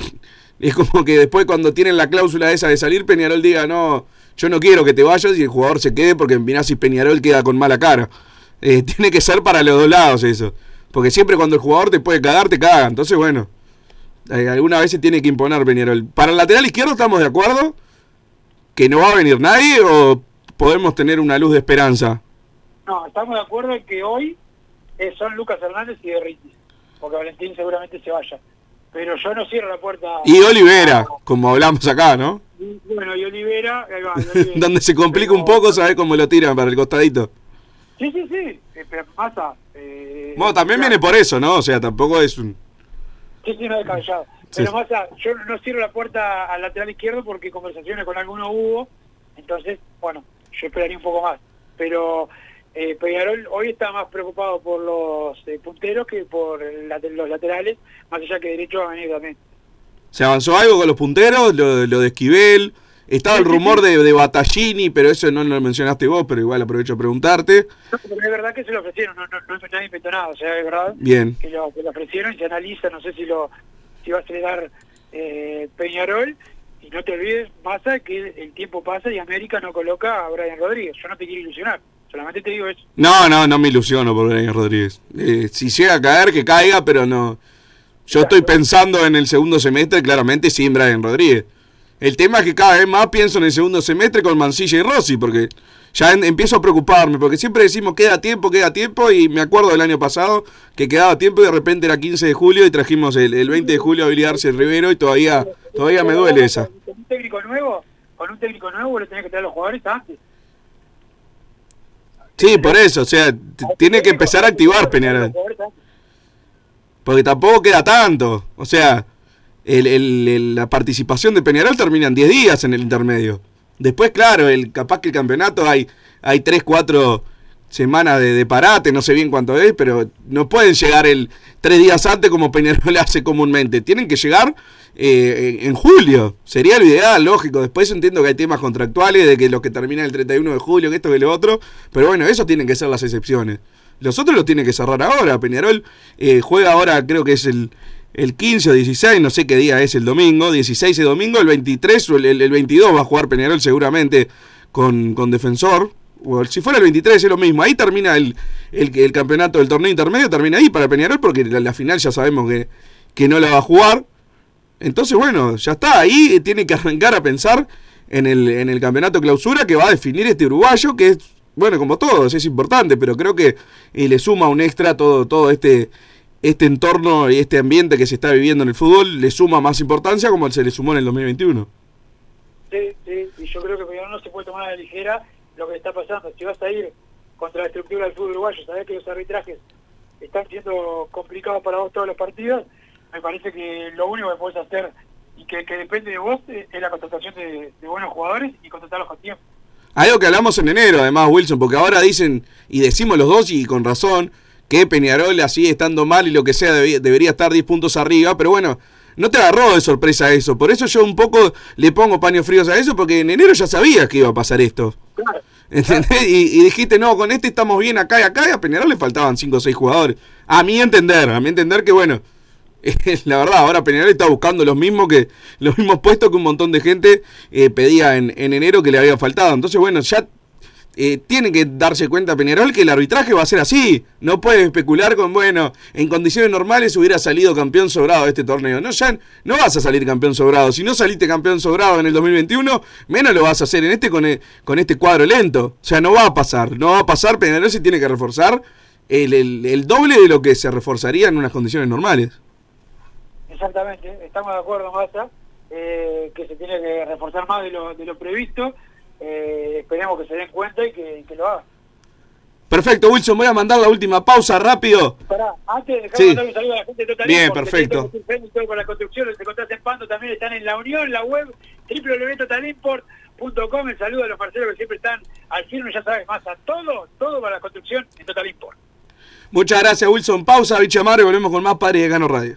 Es como que después cuando tienen la cláusula esa de salir, Peñarol diga, no, yo no quiero que te vayas y el jugador se quede porque mirá si Peñarol queda con mala cara. Eh, tiene que ser para los dos lados eso. Porque siempre cuando el jugador te puede cagar, te caga. Entonces, bueno, eh, alguna vez se tiene que imponer Peñarol. Para el lateral izquierdo estamos de acuerdo que no va a venir nadie o podemos tener una luz de esperanza. no, estamos de acuerdo en que hoy eh, son Lucas Hernández y Derritis, porque Valentín seguramente se vaya. Pero yo no cierro la puerta. Y Olivera, como hablamos acá, ¿no? Y, Bueno, y Olivera, ahí va, y Olivera. Donde se complica un poco, ¿sabes cómo lo tiran para el costadito? Sí, sí, sí, eh, pero pasa. Eh, Bueno, también claro. viene por eso, ¿no? O sea, tampoco es un... Sí, sí, no descabellado. Sí. Pero más a- yo no cierro la puerta al lateral izquierdo porque conversaciones con alguno hubo, entonces, bueno, yo esperaría un poco más. Pero eh, Peñarol hoy está más preocupado por los eh, punteros que por los laterales, más allá que derecho va a venir también. ¿Se avanzó algo con los punteros? Lo, lo de Esquivel. Estaba el rumor de, de Battaglini, pero eso no lo mencionaste vos, pero igual aprovecho a preguntarte. No, pero es verdad que se lo ofrecieron, no, no, no, nadie inventó nada, o sea, es verdad Bien. que lo, que lo ofrecieron y se analiza, no sé si lo si va a acelerar eh, Peñarol, y no te olvides, Massa, que el tiempo pasa y América no coloca a Brian Rodríguez, yo no te quiero ilusionar, solamente te digo eso. No, no, no me ilusiono por Brian Rodríguez. Eh, si llega a caer, que caiga, pero no. Yo estoy pensando en el segundo semestre, claramente sin Brian Rodríguez. El tema es que cada vez más pienso en el segundo semestre con Mancilla y Rossi, porque ya en- empiezo a preocuparme, porque siempre decimos queda tiempo, queda tiempo, y me acuerdo del año pasado que quedaba tiempo y de repente era 15 de julio y trajimos el, el 20 de julio a Billy Arce Rivero y todavía, todavía me duele esa. Con un técnico nuevo, con un técnico nuevo le tenés que traer a los jugadores antes. Sí, por eso, o sea, tiene que empezar a activar Peñarol. Porque tampoco queda tanto. O sea, el- la participación de Peñarol termina en 10 días en el intermedio. Después, claro, el capaz que el campeonato hay, hay 3, 4 semanas de, parate, no sé bien cuánto es, pero no pueden llegar el 3 días antes como Peñarol hace comúnmente. Tienen que llegar eh, en en julio. Sería lo ideal, lógico. Después entiendo que hay temas contractuales de que los que terminan el 31 de julio, que esto que lo otro. Pero bueno, eso tienen que ser las excepciones. Los otros los tienen que cerrar ahora. Peñarol eh, juega ahora, creo que es el, el 15 o 16, no sé qué día es el domingo. 16 es domingo, el 23 o el, el- el 22 va a jugar Peñarol seguramente con, con Defensor. O si fuera el 23 es lo mismo. Ahí termina el, el, el campeonato del torneo intermedio, termina ahí para Peñarol porque la, la final ya sabemos que, que no la va a jugar. Entonces, bueno, ya está. Ahí tiene que arrancar a pensar en el, en el campeonato clausura que va a definir este uruguayo, que es, bueno, como todos, es importante, pero creo que le suma un extra todo, todo este, este entorno y este ambiente que se está viviendo en el fútbol, le suma más importancia como se le sumó en el 2021. Sí, sí, y yo creo que no se puede tomar a la ligera lo que está pasando. Si vas a ir contra la estructura del fútbol uruguayo, sabés que los arbitrajes están siendo complicados para vos todos los partidos, me parece que lo único que podés hacer y que, que depende de vos es la contratación de, de buenos jugadores y contratarlos con tiempo. Algo que hablamos en enero, además, Wilson, porque ahora dicen, y decimos los dos y con razón, que Peñarol así estando mal y lo que sea debería estar 10 puntos arriba, pero bueno, no te agarró de sorpresa eso. Por eso yo un poco le pongo paños fríos a eso, porque en enero ya sabías que iba a pasar esto. ¿Entendés? Y, y dijiste, no, con este estamos bien acá y acá, y a Peñarol le faltaban 5 o 6 jugadores. A mi entender, a mi entender que bueno, la verdad, ahora Peñarol está buscando los mismos que los mismos puestos que un montón de gente eh, pedía en, en enero que le había faltado. Entonces, bueno, ya eh, tiene que darse cuenta Peñarol que el arbitraje va a ser así. No puede especular con, bueno, en condiciones normales hubiera salido campeón sobrado de este torneo. No, ya no vas a salir campeón sobrado. Si no saliste campeón sobrado en el 2021, menos lo vas a hacer en este con, el- con este cuadro lento. O sea, no va a pasar. No va a pasar. Peñarol se tiene que reforzar el doble de lo que se reforzaría en unas condiciones normales. Exactamente, estamos de acuerdo, Massa, eh, que se tiene que reforzar más de lo, de lo previsto. Eh, esperemos que se den cuenta y que, que lo hagan. Perfecto, Wilson. Voy a mandar la última pausa rápido. Pará, antes de dejar Sí. mandar un saludo a la gente de Total Bien, perfecto. todo el todo para la construcción, los encontrás en Pando, también están en la unión, la web www.totalimport.com. El saludo a los parceros que siempre están al firme, ya sabes, más a todo, todo para la construcción en Total Import. Muchas gracias, Wilson. Pausa, bicha madre. Volvemos con más Padre de Gano Radio.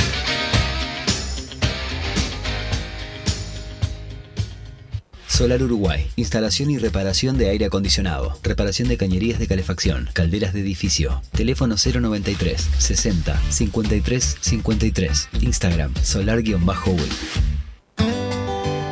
Solar Uruguay. Instalación y reparación de aire acondicionado. Reparación de cañerías de calefacción. Calderas de edificio. Teléfono 093 60 53 53. Instagram solar-wi.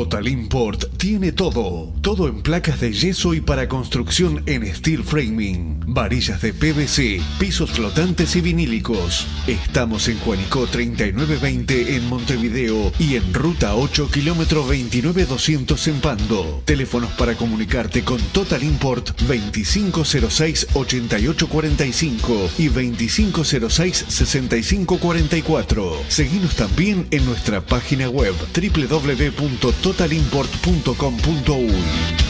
Total Import tiene todo. Todo en placas de yeso y para construcción en steel framing. Varillas de PVC, pisos flotantes y vinílicos. Estamos en Juanico 3920 en Montevideo y en Ruta 8 kilómetro 29200 en Pando. Teléfonos para comunicarte con Total Import 2506-8845 y 2506-6544. Seguimos también en nuestra página web www.totalimport.com.uy.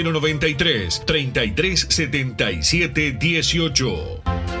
093 33 77 18.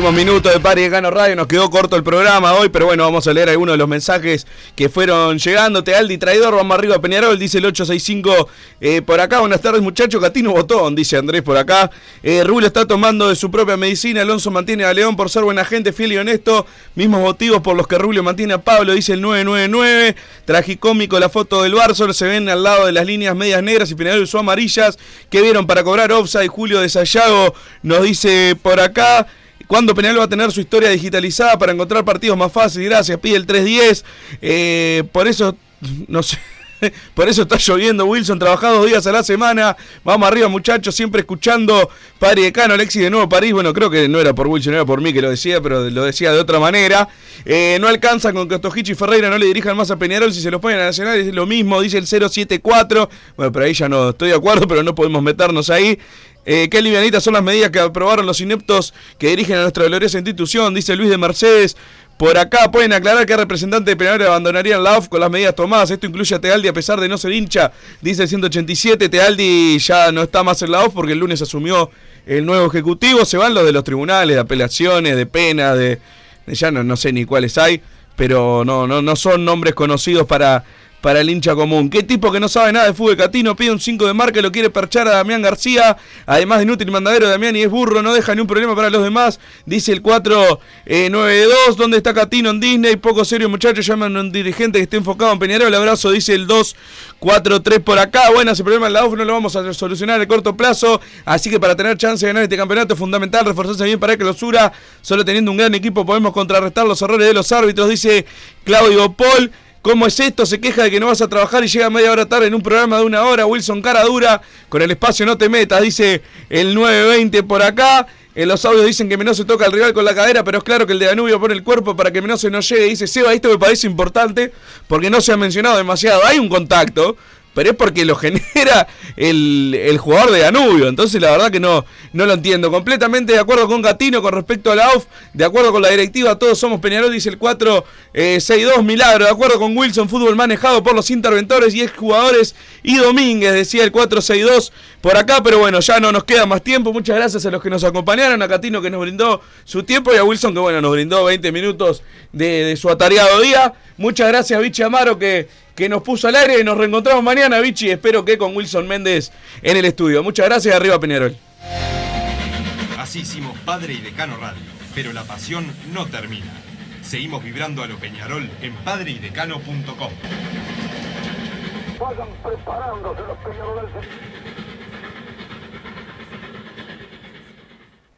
Últimos minutos de Pari de Cano Radio, nos quedó corto el programa hoy, pero bueno, vamos a leer algunos de los mensajes que fueron llegando. Aldi Traidor, vamos arriba a Peñarol, dice el 865 eh, por acá. Buenas tardes muchachos, Catino Botón, dice Andrés por acá. Eh, está tomando de su propia medicina, Alonso mantiene a León por ser buena gente, fiel y honesto. Mismos motivos por los que Rubio mantiene a Pablo, dice el 999. Tragicómico la foto del Barça, se ven al lado de las líneas medias negras y Peñarol usó amarillas. que vieron para cobrar offside? Julio de Sayago nos dice por acá. ¿Cuándo Peñarol va a tener su historia digitalizada para encontrar partidos más fáciles? Gracias, pide el 310. Eh, por eso, no sé. Por eso está lloviendo Wilson, trabajado dos días a la semana. Vamos arriba, muchachos, siempre escuchando Padre Decano, Alexis de nuevo París. Bueno, creo que no era por Wilson, era por mí que lo decía, pero lo decía de otra manera. Eh, no alcanza con que Ostojic y Ferreira no le dirijan más a Peñarol si se los ponen a Nacional. Es lo mismo, dice el 074. Bueno, pero ahí ya no estoy de acuerdo, pero no podemos meternos ahí. Eh, qué livianitas son las medidas que aprobaron los ineptos que dirigen a nuestra gloriosa institución, dice Luis de Mercedes. Por acá pueden aclarar que el representante de Peñarol abandonaría la OF con las medidas tomadas. Esto incluye a Tealdi a pesar de no ser hincha, dice el 187. Tealdi ya no está más en la OF porque el lunes asumió el nuevo ejecutivo. Se van los de los tribunales, de apelaciones, de pena, de, de ya no, no sé ni cuáles hay, pero no, no, no son nombres conocidos para para el hincha común. ¿Qué tipo que no sabe nada de fútbol catino pide un 5 de marca y lo quiere perchar a Damián García? Además de inútil mandadero, Damián y es burro, no deja ni un problema para los demás. Dice el 492, ¿dónde está Catino en Disney? Poco serio, muchachos, llaman a un dirigente que esté enfocado en Peñarol. Abrazo, dice el 243 por acá. Bueno, ese problema en la UF no lo vamos a solucionar a corto plazo. Así que para tener chance de ganar este campeonato es fundamental reforzarse bien para que clausura. Solo teniendo un gran equipo podemos contrarrestar los errores de los árbitros, dice Claudio Paul. ¿Cómo es esto? Se queja de que no vas a trabajar y llega media hora tarde en un programa de una hora. Wilson cara dura, con el espacio no te metas, dice el 920 por acá. En los audios dicen que Menose toca al rival con la cadera, pero es claro que el de Danubio pone el cuerpo para que Menose no llegue. Dice Seba, esto me parece importante porque no se ha mencionado demasiado. Hay un contacto, pero es porque lo genera el, el jugador de Danubio. Entonces la verdad que no, no lo entiendo. Completamente de acuerdo con Gatino con respecto a la AUF, de acuerdo con la directiva, todos somos Peñarol, dice el 462 Milagro, de acuerdo con Wilson, fútbol manejado por los interventores y exjugadores y Domínguez, decía el 462 por acá, pero bueno, ya no nos queda más tiempo. Muchas gracias a los que nos acompañaron, a Catino que nos brindó su tiempo y a Wilson que bueno, nos brindó 20 minutos de, de su atareado día. Muchas gracias, Vichy Amaro, que, que nos puso al aire y nos reencontramos mañana, Vichy. Espero que con Wilson Méndez en el estudio. Muchas gracias, arriba Peñarol. Así hicimos Padre y Decano Radio, pero la pasión no termina. Seguimos vibrando a lo Peñarol en padreidecano.com. Vayan preparándose los peñarolenses.